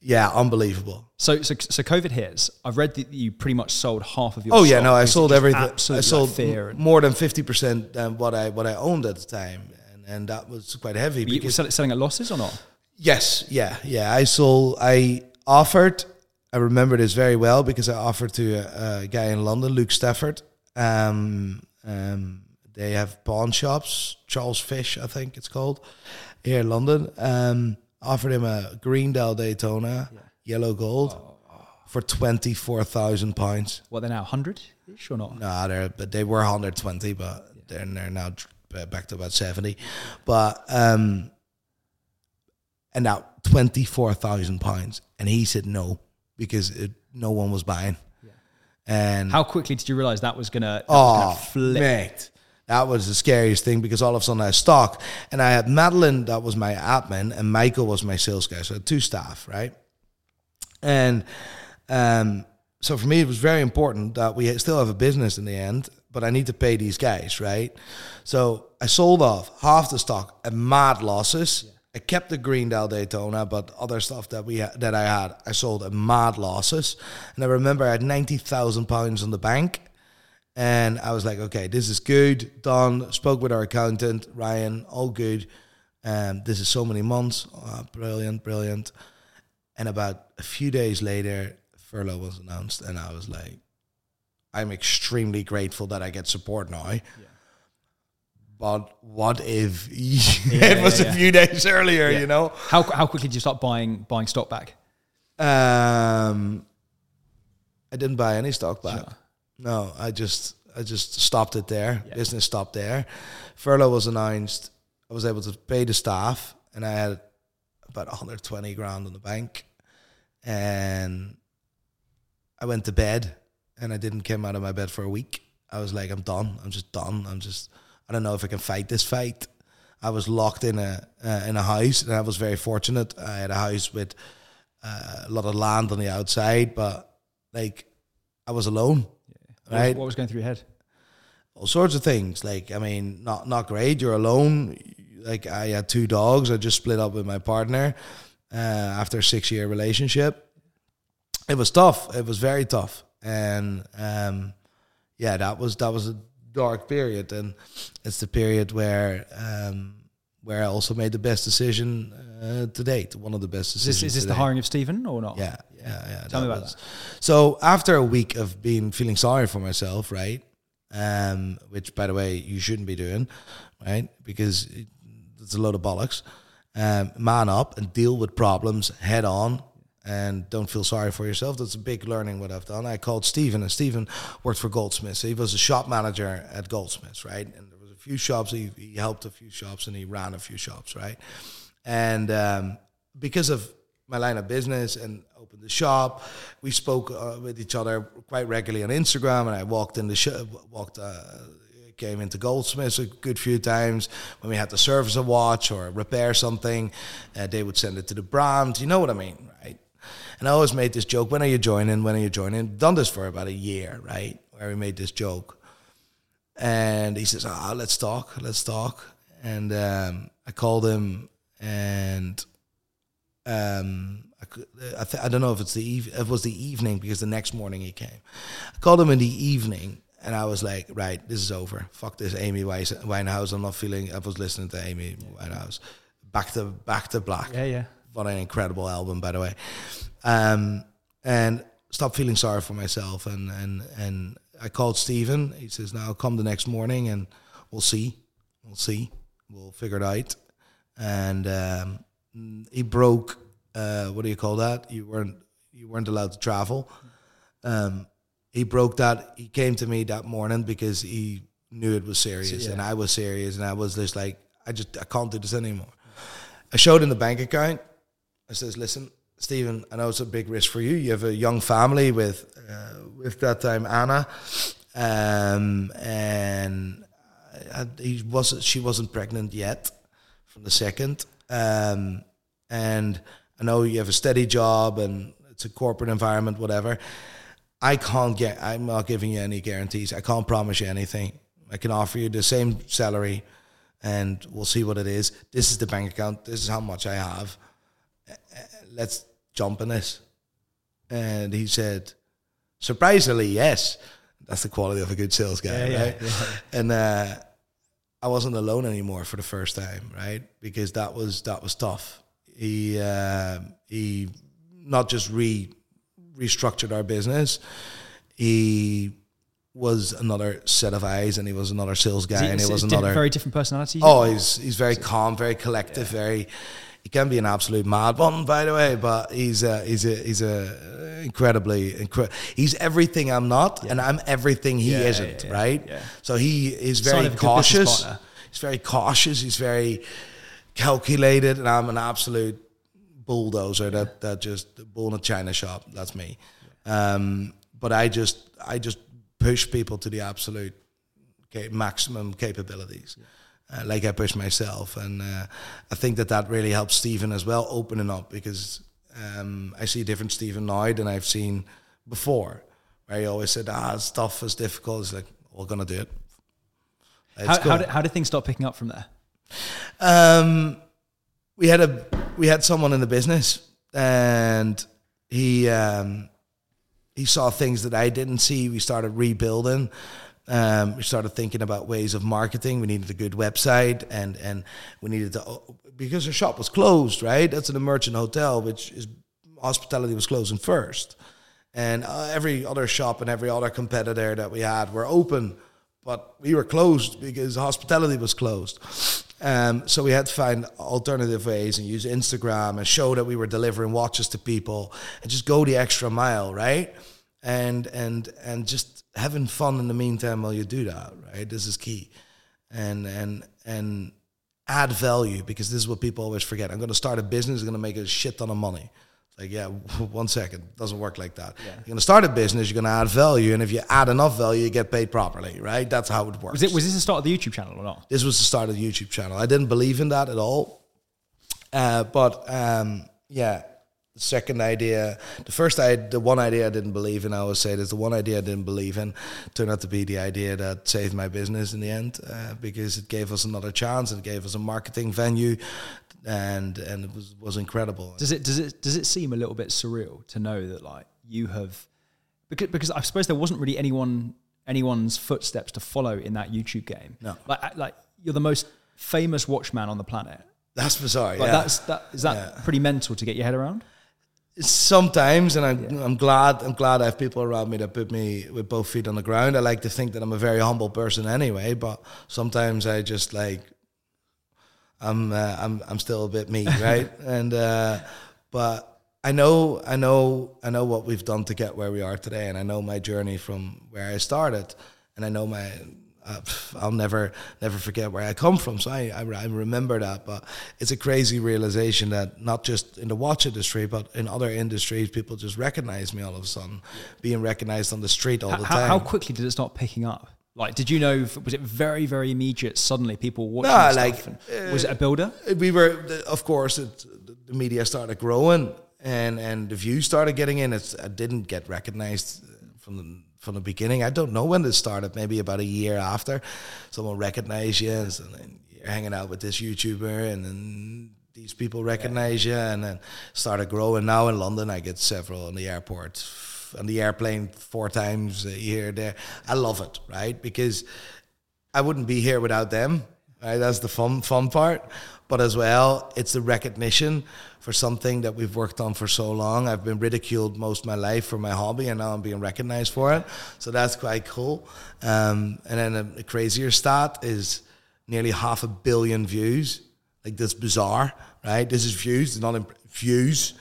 yeah, unbelievable. So, so, so COVID hits. I've read that you pretty much sold half of your. Oh yeah, no, I sold everything. I sold fear more than fifty percent than what I what I owned at the time, and, and that was quite heavy. But you were selling at losses or not? Yes, yeah, yeah. I sold. I offered. I remember this very well because I offered to a, a guy in London, Luke Stafford. Um, um, they have pawn shops, Charles Fish, I think it's called, here in London. Um, offered him a green dial Daytona. Yeah yellow gold oh. for twenty four thousand pounds. What they're now hundred ish or not? No, they're but they were hundred twenty, but yeah. they're they're now back to about seventy. But um, and now twenty four thousand pounds, and he said no because it, no one was buying. Yeah. And how quickly did you realize that was gonna? That oh, was gonna flip? mate. That was the scariest thing because all of a sudden I had stock and I had Madeline, that was my admin, and Michael was my sales guy. So I had two staff, right? And um, so for me, it was very important that we still have a business in the end, but I need to pay these guys, right? So I sold off half the stock at mad losses. Yeah. I kept the green dial Daytona, but other stuff that we ha- that I had, I sold at mad losses. And I remember I had ninety thousand pounds in the bank, and I was like, okay, this is good, done. Spoke with our accountant, Ryan, all good. Um, this is so many months, oh, brilliant, brilliant. And about a few days later, furlough was announced, and I was like, I'm extremely grateful that I get support now. Yeah. But what if <laughs> yeah, it was yeah, a few days earlier? You know, how how quickly did you start buying buying stock back? Um, I didn't buy any stock back. Sure. No, I just I just stopped it there. Business stopped there. Furlough was announced. I was able to pay the staff, and I had about 120 grand in the bank and I went to bed and I didn't come out of my bed for a week. I was like, I'm done. I'm just done. I'm just. I don't know if I can fight this fight. I was locked in a uh, in a house, and I was very fortunate. I had a house with uh, a lot of land on the outside, but like I was alone. Yeah. Right? What was going through your head? All sorts of things. Like I mean, not not great. You're alone. Like I had two dogs. I just split up with my partner uh, after a six year relationship. It was tough. It was very tough, and um, yeah, that was that was a dark period, and it's the period where um, where I also made the best decision uh, to date. One of the best decisions. Is this, is this the hiring of Stephen or not? Yeah, yeah, yeah. Tell me about was. that. So after a week of being feeling sorry for myself, right? Um, which by the way you shouldn't be doing, right? Because it, it's a load of bollocks. Um, man up and deal with problems head on and don't feel sorry for yourself. That's a big learning what I've done. I called Stephen, and Stephen worked for Goldsmiths. He was a shop manager at Goldsmiths, right? And there was a few shops. He, he helped a few shops, and he ran a few shops, right? And um, because of my line of business and opened the shop, we spoke uh, with each other quite regularly on Instagram. And I walked in the shop, walked. Uh, came into Goldsmiths a good few times when we had to service a watch or repair something. Uh, they would send it to the brand. You know what I mean, right? And I always made this joke: "When are you joining? When are you joining?" Done this for about a year, right? Where we made this joke, and he says, "Ah, let's talk, let's talk." And um, I called him, and um, I, th- I don't know if it's the eve- it was the evening because the next morning he came. I called him in the evening, and I was like, "Right, this is over. Fuck this, Amy Winehouse. I'm not feeling." I was listening to Amy Winehouse, back to back to black. Yeah, yeah. What an incredible album, by the way. Um, and stop feeling sorry for myself. And, and, and I called Stephen. He says, now come the next morning and we'll see. We'll see. We'll figure it out. And um, he broke, uh, what do you call that? You weren't, you weren't allowed to travel. Um, he broke that. He came to me that morning because he knew it was serious yeah. and I was serious. And I was just like, I just, I can't do this anymore. I showed him the bank account. I says, listen, Stephen, I know it's a big risk for you. You have a young family with, uh, with that time Anna, um, and he wasn't. She wasn't pregnant yet from the second, um, and I know you have a steady job and it's a corporate environment, whatever. I can't get. I'm not giving you any guarantees. I can't promise you anything. I can offer you the same salary, and we'll see what it is. This is the bank account. This is how much I have let's jump in this. And he said, surprisingly, yes. That's the quality of a good sales guy, Yeah, right? yeah, yeah. <laughs> And uh, I wasn't alone anymore for the first time, right? Because that was that was tough. He uh, he not just re restructured our business. He was another set of eyes, and he was another sales guy, he- and he was another very different personality. Oh, he's he's very calm, very collective, very. He can be an absolute mad one, by the way, but he's a, he's a he's a incredibly incre- He's everything I'm not, and I'm everything he Yeah, isn't, yeah, yeah, right? yeah. So he is Sign very of a good business cautious. He's very cautious. He's very calculated, and I'm an absolute bulldozer that that just bull in a china shop. That's me. Um, but I just I just push people to the absolute ca- maximum capabilities. Uh, like I push myself, and uh, I think that that really helps Stephen as well, opening up because um, I see a different Stephen now than I've seen before. Where he always said, "Ah, stuff is difficult." It's like we're gonna do it. How, how, did, how did things start picking up from there? Um, we had a we had someone in the business, and he um, he saw things that I didn't see. We started rebuilding. Um, we started thinking about ways of marketing. We needed a good website, and and we needed to because the shop was closed. Right, that's in a merchant hotel, which is hospitality was closing first, and uh, every other shop and every other competitor that we had were open, but we were closed because hospitality was closed. Um, so we had to find alternative ways and use Instagram and show that we were delivering watches to people and just go the extra mile, right? And and and just having fun in the meantime while you do that, right? This is key, and and and add value because this is what people always forget. I'm going to start a business, i'm going to make a shit ton of money. It's like, yeah, <laughs> one second, doesn't work like that. yeah. You're going to start a business, you're going to add value, and if you add enough value, you get paid properly, right? That's how it works. Was it was this the start of the YouTube channel or not? This was the start of the YouTube channel. I didn't believe in that at all. Uh, but um, yeah, the second idea, the first idea, the one idea I didn't believe in, I always say this, the one idea I didn't believe in turned out to be the idea that saved my business in the end uh, because it gave us another chance. It gave us a marketing venue and and it was, was incredible. Does it does it does it seem a little bit surreal to know that like you have because because I suppose there wasn't really anyone anyone's footsteps to follow in that YouTube game. No. like like you're the most famous watchman on the planet. That's bizarre. Like yeah. that's that is that Yeah. pretty mental to get your head around. Sometimes, and I'm, I'm glad. I'm glad I have people around me that put me with both feet on the ground. I like to think that I'm a very humble person anyway, but sometimes I just like I'm uh, I'm I'm still a bit me, <laughs> right? and uh, but I know I know I know what we've done to get where we are today, and I know my journey from where I started, and I know my uh, I'll never never forget where I come from. So I, I, I remember that. But it's a crazy realization that not just in the watch industry, but in other industries, people just recognize me all of a sudden, being recognized on the street all how, the time. How quickly did it start picking up? Like, did you know? Was it very, very immediate? Suddenly, people watching. Stuff like, and- was it a builder? we were, of course, it, the media started growing and and the views started getting in. It's, I didn't get recognized from the from the beginning. I don't know when this started. Maybe about a year after, someone recognized you, and then you're hanging out with this YouTuber, and then these people recognize you, and then started growing. Now in London, I get several on the airport, on the airplane four times a year. There, I love it, right? Because I wouldn't be here without them. Right, that's the fun fun part. But as well, it's the recognition for something that we've worked on for so long. I've been ridiculed most of my life for my hobby, and now I'm being recognized for it. So that's quite cool. Um, and then a, a crazier stat is nearly half a billion views. Like that's bizarre, right? This is views, not imp- views.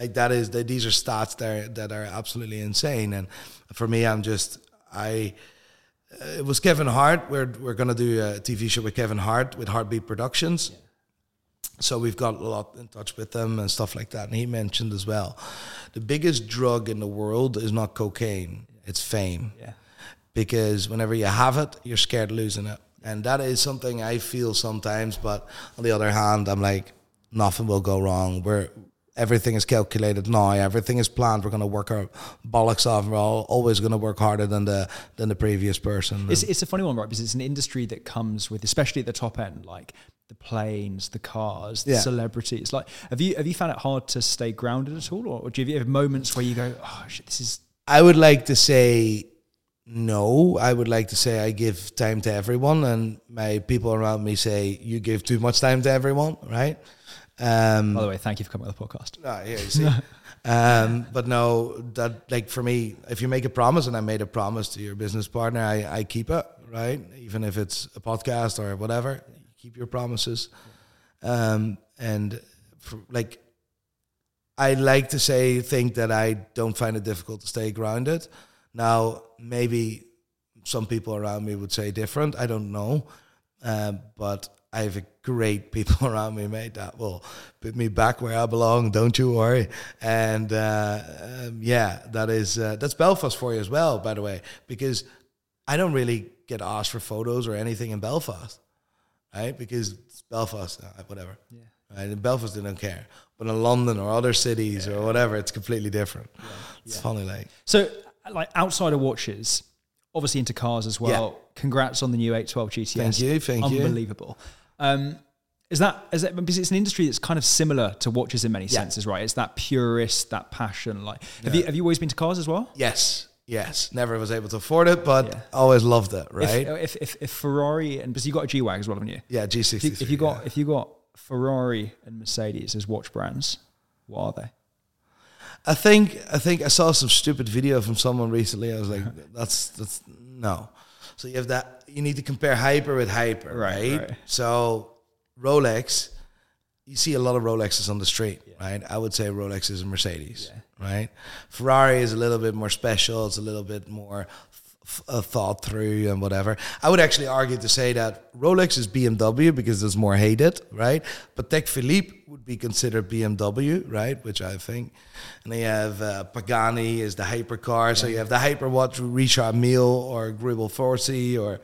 Like that is that these are stats that are, that are absolutely insane. And for me, I'm just I uh, it was Kevin Hart. We're we're gonna do a TV show with Kevin Hart with HartBeat Productions. So we've got a lot in touch with them and stuff like that. And he mentioned as well, the biggest drug in the world is not cocaine; it's fame. Yeah. Because whenever you have it, you're scared of losing it, and that is something I feel sometimes. But on the other hand, I'm like, nothing will go wrong. We're everything is calculated now. Everything is planned. We're going to work our bollocks off. We're all, always going to work harder than the than the previous person. It's, it's a funny one, right? Because it's an industry that comes with, especially at the top end, like the planes, the cars, the Yeah. celebrities. Like, have you have you found it hard to stay grounded at all, or, or do you have moments where you go, "Oh shit, this is I would like to say no. I would like to say I give time to everyone, and my people around me say you give too much time to everyone, right? Um, By the way, thank you for coming on the podcast. Ah, yeah, you see. <laughs> um, but no, that like for me, if you make a promise, and I made a promise to your business partner, I, I keep it, right? Even if it's a podcast or whatever, keep your promises. Um, and for, like, I like to say, think that I don't find it difficult to stay grounded. Now, maybe some people around me would say different. I don't know. Um, but I have great <laughs> people around me, mate, that will put me back where I belong. Don't you worry. And uh, um, yeah, that is uh, that's Belfast for you as well, by the way, because I don't really get asked for photos or anything in Belfast, right? Because it's Belfast, uh, whatever. Yeah. Right? In Belfast, they don't care. But in London or other cities or whatever, it's completely different. It's funny, like. So, like outside of watches, obviously into cars as well. Congrats on the new 812 GTS. Thank you, thank you. Unbelievable. Um, is that is that because it's an industry that's kind of similar to watches in many senses, right? It's that purist, that passion. Like, have you have you always been to cars as well? Yes, yes. Never was able to afford it, but Yeah. always loved it, right? If, if, if, Ferrari and because you got a G wagon as well, haven't you? yeah, G63. If you, if you got if you got Ferrari and Mercedes as watch brands, what are they? I think I think I saw some stupid video from someone recently. I was like, <laughs> that's that's no. So you have that. You need to compare hyper with hyper, Right, right? right. So Rolex, you see a lot of Rolexes on the street, right? I would say Rolex is a Mercedes, right? Ferrari is a little bit more special. It's a little bit more f- uh, thought through and whatever. I would actually argue to say that Rolex is BMW because it's more hated, right? But Patek Philippe would be considered BMW, right? Which I think. And then you have uh, Pagani is the hypercar. So you have the hyperwatch Richard Mille or Greubel Forsey or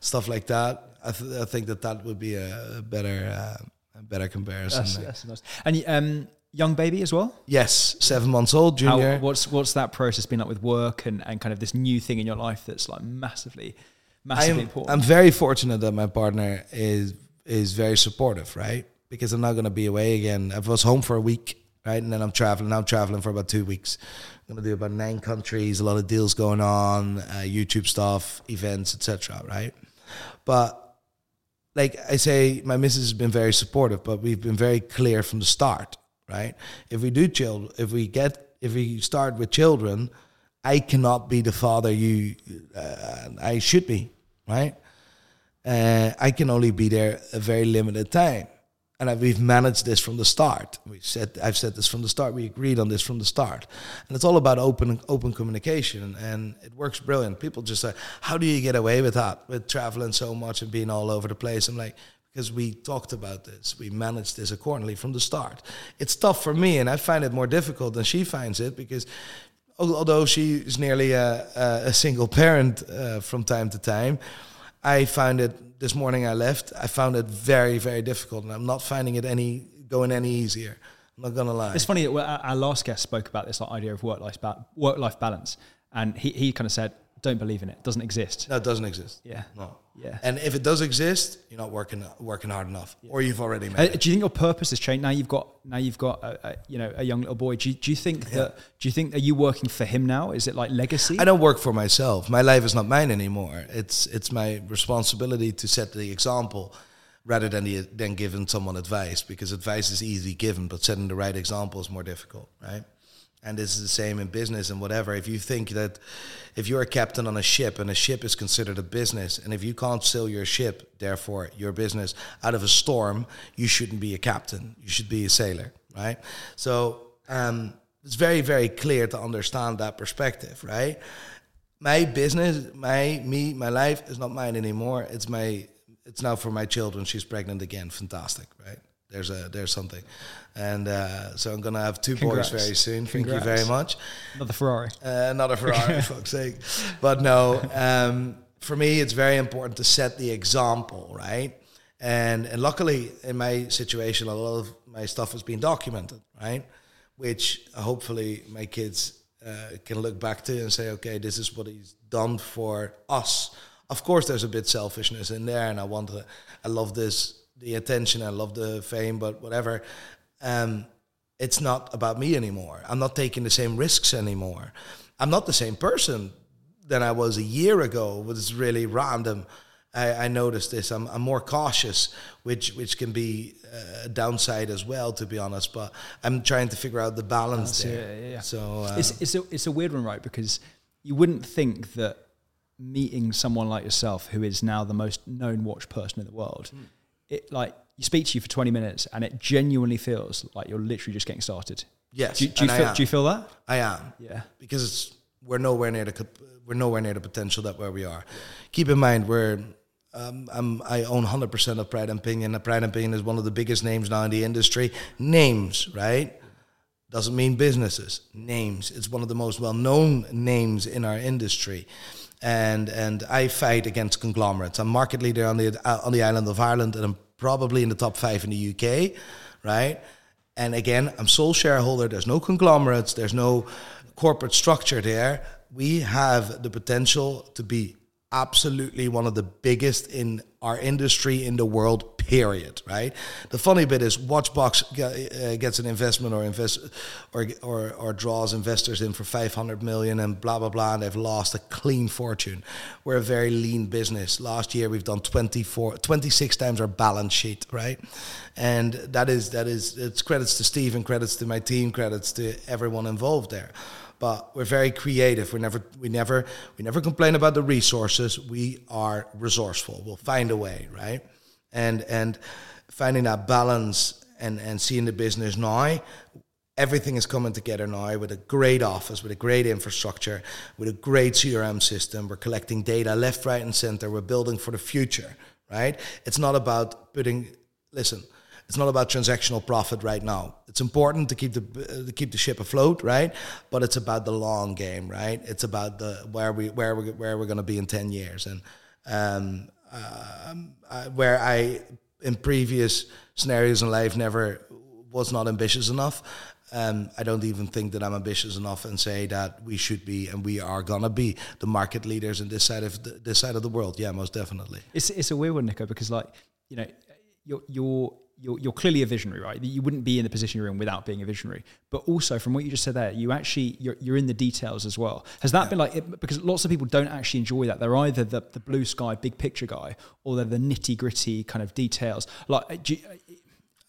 stuff like that. I, th- I think that that would be a, a better uh, a better comparison. That's, that's nice. And um, young baby as well. Yes, seven months old, How, junior. what's what's that process been like with work and, and kind of this new thing in your life that's like massively massively I'm, important? I'm very fortunate that my partner is is very supportive, right? Because I'm not going to be away again. I was home for a week, right, and then I'm traveling. Now I'm traveling for about two weeks. I'm going to do about nine countries, a lot of deals going on, uh, YouTube stuff, events, etc. Right, but like I say, my missus has been very supportive, but we've been very clear from the start, right? If we do child, if we get, if we start with children, I cannot be the father you, uh, I should be, right? Uh, I can only be there a very limited time. And I, we've managed this from the start. We said I've said this from the start. We agreed on this from the start, and it's all about open open communication, and it works brilliant. People just say, "How do you get away with that? With traveling so much and being all over the place?" I'm like, because we talked about this, we managed this accordingly from the start. It's tough for me, and I find it more difficult than she finds it because although she is nearly a, a single parent uh, from time to time, I found it this morning. I left. I found it very, very difficult, and I'm not finding it any going any easier. I'm not gonna lie. It's funny. Our last guest spoke about this like, idea of work life ba- work life balance, and he he kind of said don't believe in it. it. Doesn't exist. No, it doesn't exist. Yeah. No. Yeah. And if it does exist, you're not working working hard enough, yeah. or you've already made. Uh, it. Do you think your purpose has changed now? You've got now you've got a, a you know a young little boy. Do you, do you think yeah. that? Do you think are you working for him now? Is it like legacy? I don't work for myself. My life is not mine anymore. It's it's my responsibility to set the example rather than the, than giving someone advice because advice is easy given, but setting the right example is more difficult, right? And this is the same in business and whatever. If you think that if you're a captain on a ship and a ship is considered a business, and if you can't sail your ship, therefore your business out of a storm, you shouldn't be a captain. You should be a sailor, right? So um, it's very, very clear to understand that perspective, right? My business, my me, my life is not mine anymore. It's my, it's now for my children. She's pregnant again. Fantastic, right? There's a there's something, and uh, so I'm gonna have two Congrats. boys very soon. Congrats. Thank you very much. Another Ferrari. Uh, another Ferrari, <laughs> for fuck's sake. But no, um, for me, it's very important to set the example, right? And and luckily, in my situation, a lot of my stuff has been documented, right? Which hopefully my kids uh, can look back to and say, okay, this is what he's done for us. Of course, there's a bit selfishness in there, and I want to, I love this the attention. I love the fame, but whatever. Um, it's not about me anymore. I'm not taking the same risks anymore. I'm not the same person than I was a year ago. It was really random. I, I noticed this. I'm, I'm, more cautious, which which can be a downside as well, to be honest. But I'm trying to figure out the balance there. Yeah, yeah, So uh, it's it's a it's a weird one, right? Because you wouldn't think that meeting someone like yourself, who is now the most known watch person in the world. Mm it like you speak to you for 20 minutes and it genuinely feels like you're literally just getting started. Yes. Do, do you feel, do you feel that? I am. Yeah. Because we're nowhere near the we're nowhere near the potential that where we are. Keep in mind we're um, I'm, I own 100% of Pride and Pinion. Pride and Pinion is one of the biggest names now in the industry. Names, right? Doesn't mean businesses. Names. It's one of the most well-known names in our industry and and I fight against conglomerates. I'm market leader on the uh, on the island of Ireland, and I'm probably in the top five in the UK, right? And again, I'm sole shareholder. There's no conglomerates. There's no corporate structure there. We have the potential to be absolutely one of the biggest in our industry in the world period right? The funny bit is watchbox uh, gets an investment or invest or, or or draws investors in for 500 million and blah blah blah and they've lost a clean fortune. We're a very lean business. Last year we've done 24 26 times our balance sheet right? And that is that is it's credits to steve and credits to my team credits to everyone involved there but we're very creative. We never, we never, we never complain about the resources. We are resourceful. We'll find a way, right? And and finding that balance and and seeing the business now. Everything is coming together now with a great office, with a great infrastructure, with a great CRM system. We're collecting data left, right, and center. We're building for the future, right? It's not about putting. Listen, it's not about transactional profit right now. It's important to keep the uh, to keep the ship afloat, right? But it's about the long game, right? It's about the where we where we where we're going to be in ten years, and um, uh, where I in previous scenarios in life never was not ambitious enough. Um, I don't even think that I'm ambitious enough and say that we should be and we are gonna be the market leaders in this side of the, this side of the world. Yeah, most definitely. It's it's a weird one, Nico, because like you know, you're you're you're, you're clearly a visionary, right? You wouldn't be in the position you're in without being a visionary. But also, from what you just said there, you actually you're, you're in the details as well. Has that yeah. been like because lots of people don't actually enjoy that? They're either the, the blue sky, big picture guy, or they're the nitty gritty kind of details. Like, you,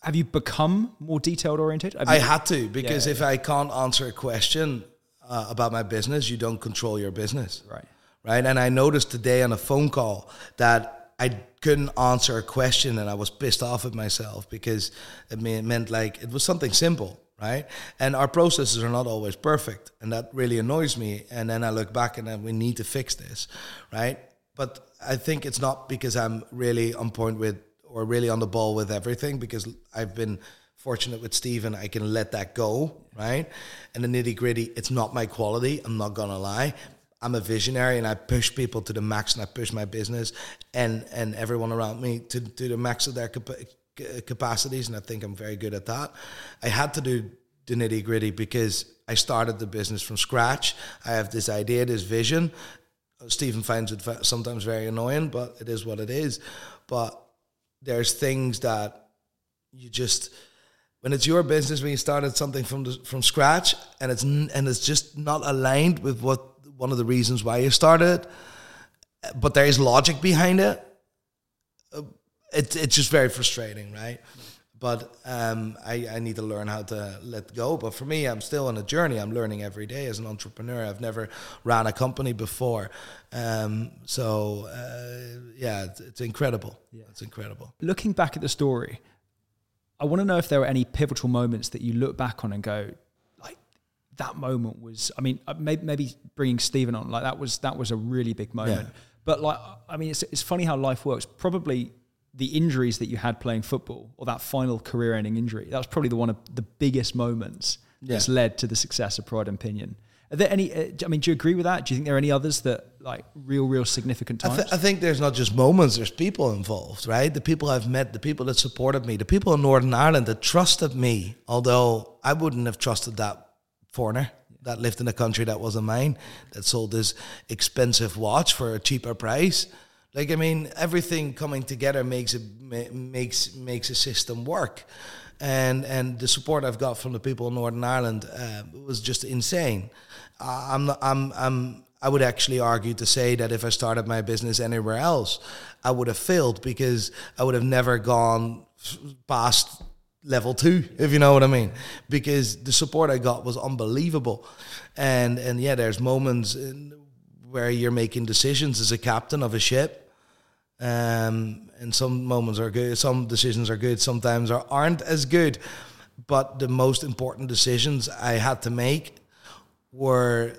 have you become more detailed oriented? I had to because yeah, if I can't answer a question uh, about my business, you don't control your business. Right. Right. And I noticed today on a phone call that I couldn't answer a question and I was pissed off at myself because it meant like it was something simple. Right. And our processes are not always perfect. And that really annoys me. And then I look back and then we need to fix this. Right. But I think it's not because I'm really on point with or really on the ball with everything because I've been fortunate with Stephen. I can let that go, right? And the nitty gritty, it's not my quality. I'm not gonna lie. I'm a visionary and I push people to the max and I push my business and, and everyone around me to, to the max of their capacities. And I think I'm very good at that. I had to do the nitty gritty because I started the business from scratch. I have this idea, this vision. Stephen finds it sometimes very annoying, but it is what it is. But there's things that you just when it's your business when you started something from the, from scratch and it's and it's just not aligned with what one of the reasons why you started but there is logic behind it uh, it, it's just very frustrating right but um, I, I need to learn how to let go. But for me, I'm still on a journey. I'm learning every day as an entrepreneur. I've never ran a company before, um, so uh, yeah, it's, it's incredible. Yeah. It's incredible. Looking back at the story, I want to know if there were any pivotal moments that you look back on and go, that moment was. I mean, uh, maybe, maybe bringing Stephen on, like that was that was a really big moment. Yeah. But like, I mean, it's it's funny how life works. Probably the injuries that you had playing football or that final career ending injury, that was probably the one of the biggest moments yeah. that's led to the success of Pride and Pinion. Are there any, uh, I mean, do you agree with that? Do you think there are any others that like real, real significant times? I, th- I, think there's not just moments, there's people involved, right? The people I've met, the people that supported me, the people in Northern Ireland that trusted me, although I wouldn't have trusted that foreigner that lived in a country that wasn't mine, that sold this expensive watch for a cheaper price. Like I mean, everything coming together makes it makes makes a system work, and and the support I've got from the people in Northern Ireland uh, was just insane. I'm I'm I'm I would actually argue to say that if I started my business anywhere else, I would have failed because I would have never gone past level two, if you know what I mean, because the support I got was unbelievable, and and yeah, there's moments where you're making decisions as a captain of a ship um, and some moments are good, some decisions are good, sometimes are, aren't as good. But the most important decisions I had to make were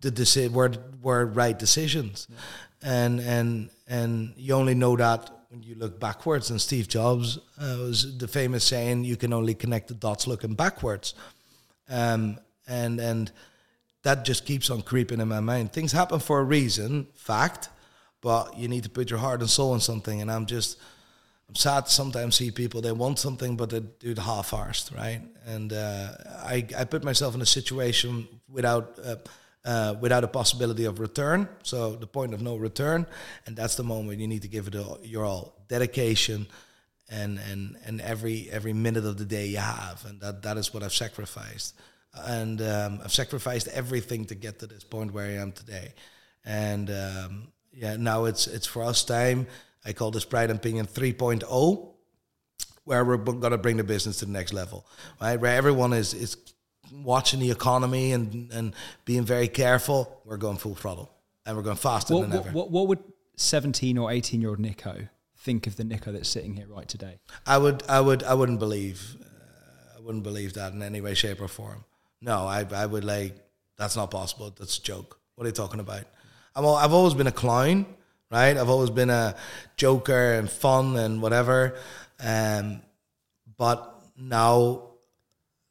the deci- were were right decisions, yeah. and and and you only know that when you look backwards. And Steve Jobs uh, was the famous saying, "You can only connect the dots looking backwards," um, and and that just keeps on creeping in my mind. Things happen for a reason, fact, but you need to put your heart and soul in something. And I'm just, I'm sad sometimes see people, they want something, but they do it half-arsed, right? And uh, I, I put myself in a situation without, uh, uh, without a possibility of return. So the point of no return. And that's the moment you need to give it all, your all dedication and, and, and every, every minute of the day you have. And that, that is what I've sacrificed. And um, I've sacrificed everything to get to this point where I am today. And um, yeah, now it's it's for us time. I call this Pride and Pinion 3.0, where we're going to bring the business to the next level, right? Where everyone is is watching the economy and and being very careful. We're going full throttle, and we're going faster what, than what, ever. What, what would 17 or 18 year old Nico think of the Nico that's sitting here right today? I would, I would, I wouldn't believe, uh, I wouldn't believe that in any way, shape, or form. No, I, I would like that's not possible. That's a joke. What are you talking about? I'm all, I've always been a clown, right? I've always been a joker and fun and whatever. Um, but now,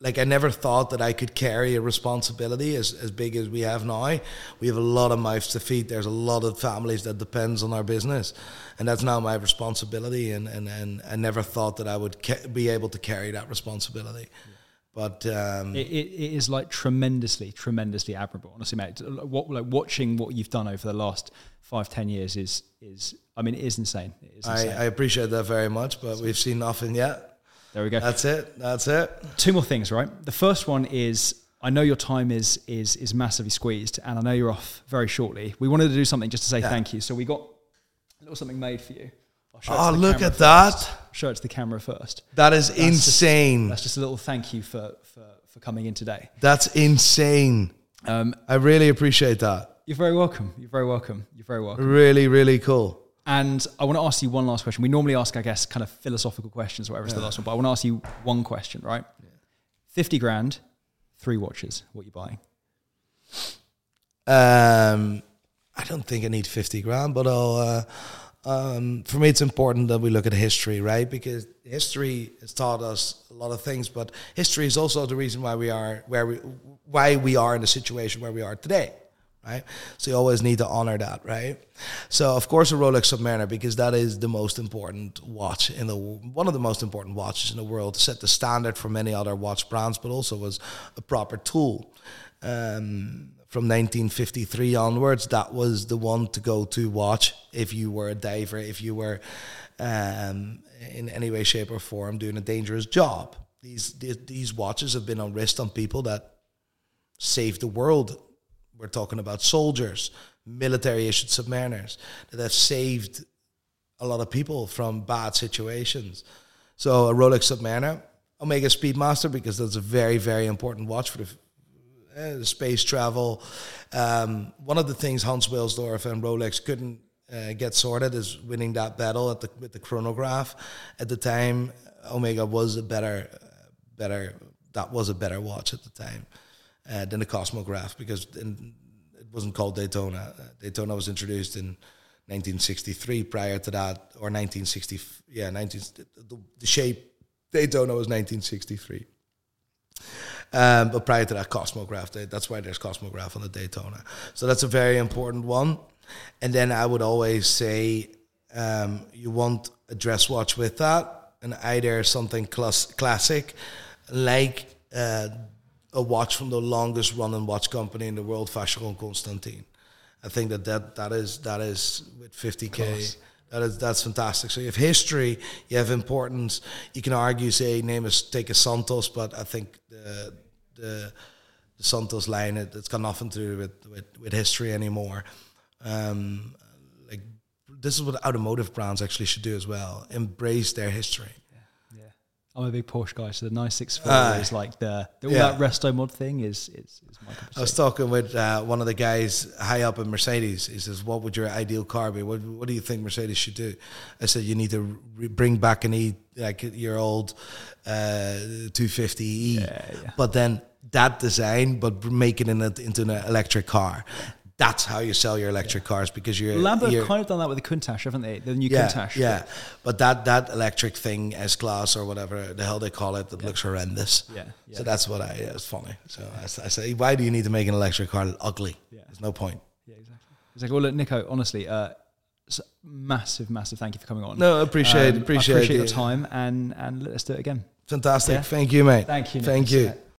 like I never thought that I could carry a responsibility as, as big as we have now. We have a lot of mouths to feed. There's a lot of families that depends on our business, and that's now my responsibility. And and, and I never thought that I would ca- be able to carry that responsibility. Yeah. But um, it, it is like tremendously, tremendously admirable. Honestly, mate, what like watching what you've done over the last five, ten years is is. I mean, it is insane. It is insane. I, I appreciate that very much, but we've seen nothing yet. There we go. That's it. That's it. Two more things, right? The first one is I know your time is is is massively squeezed, and I know you're off very shortly. We wanted to do something just to say yeah. thank you, so we got a little something made for you. I'll show it to Oh, look at first. that. Show it to the camera first. That is That's just- insane. That's just a little thank you for for, for coming in today. That's insane. Um, I really appreciate that. you're very welcome. You're very welcome. You're very welcome. Really, really cool. And I want to ask you one last question. We normally ask, I guess, kind of philosophical questions, whatever is the last one. But I want to ask you one question, right? Fifty grand, three watches. What are you buying? Um, I don't think I need 50 grand, but I'll, uh, um, for me, it's important that we look at history, right? Because history has taught us a lot of things, but history is also the reason why we are where we, why we are in the situation where we are today, right? So you always need to honor that, right? So of course a Rolex Submariner because that is the most important watch in the one of the most important watches in the world, set the standard for many other watch brands, but also was a proper tool. Um, from 1953 onwards, that was the one to go to watch if you were a diver, if you were um, in any way, shape, or form doing a dangerous job. These, these these watches have been on wrist on people that saved the world. We're talking about soldiers, military issued submariners that have saved a lot of people from bad situations. So a Rolex Submariner, Omega Speedmaster, because that's a very, very important watch for the, uh, space travel. Um, one of the things Hans Wilsdorf and Rolex couldn't uh, get sorted is winning that battle at the, with the chronograph. At the time, Omega was a better, better. That was a better watch at the time uh, than the Cosmograph because in, it wasn't called Daytona. Uh, Daytona was introduced in 1963. Prior to that, or 1960, yeah, 19. The, the shape Daytona was 1963. Um, but prior to that, Cosmograph. That's why there's Cosmograph on the Daytona. So that's a very important one. And then I would always say um, you want a dress watch with that, and either something class- classic, like uh, a watch from the longest running watch company in the world, Vacheron Constantin. I think that that, that is that is with 50k. That is that's fantastic. So you have history, you have importance. You can argue, say, name is take a Santos, but I think the the, the Santos line it, it's got nothing to do with with, with history anymore. Um, like this is what automotive brands actually should do as well: embrace their history. I'm a big Porsche guy, so the 964 Aye. is like the, the all Yeah. that resto mod thing is is, is my I was talking with uh, one of the guys high up in Mercedes. He says, "What would your ideal car be? What, what do you think Mercedes should do?" I said, "You need to re- bring back an E, like your old uh, 250e, yeah. but then that design, but make it in a, into an electric car. That's how you sell your electric cars because you're Lambo you're, kind of done that with the Countach, haven't they? The new yeah, Countach. yeah. But that that electric thing, S class or whatever the hell they call it, that looks horrendous. Yeah, yeah. So that's what I. Yeah, it's funny. So I say, why do you need to make an electric car ugly? Yeah. There's no point. Yeah, exactly. It's like, well, look, Nico, honestly, uh, massive, massive thank you for coming on. No, appreciate- Um, appreciate I appreciate your time, and and let's do it again. Fantastic. Yeah. Thank you, mate. Thank you. Thank you.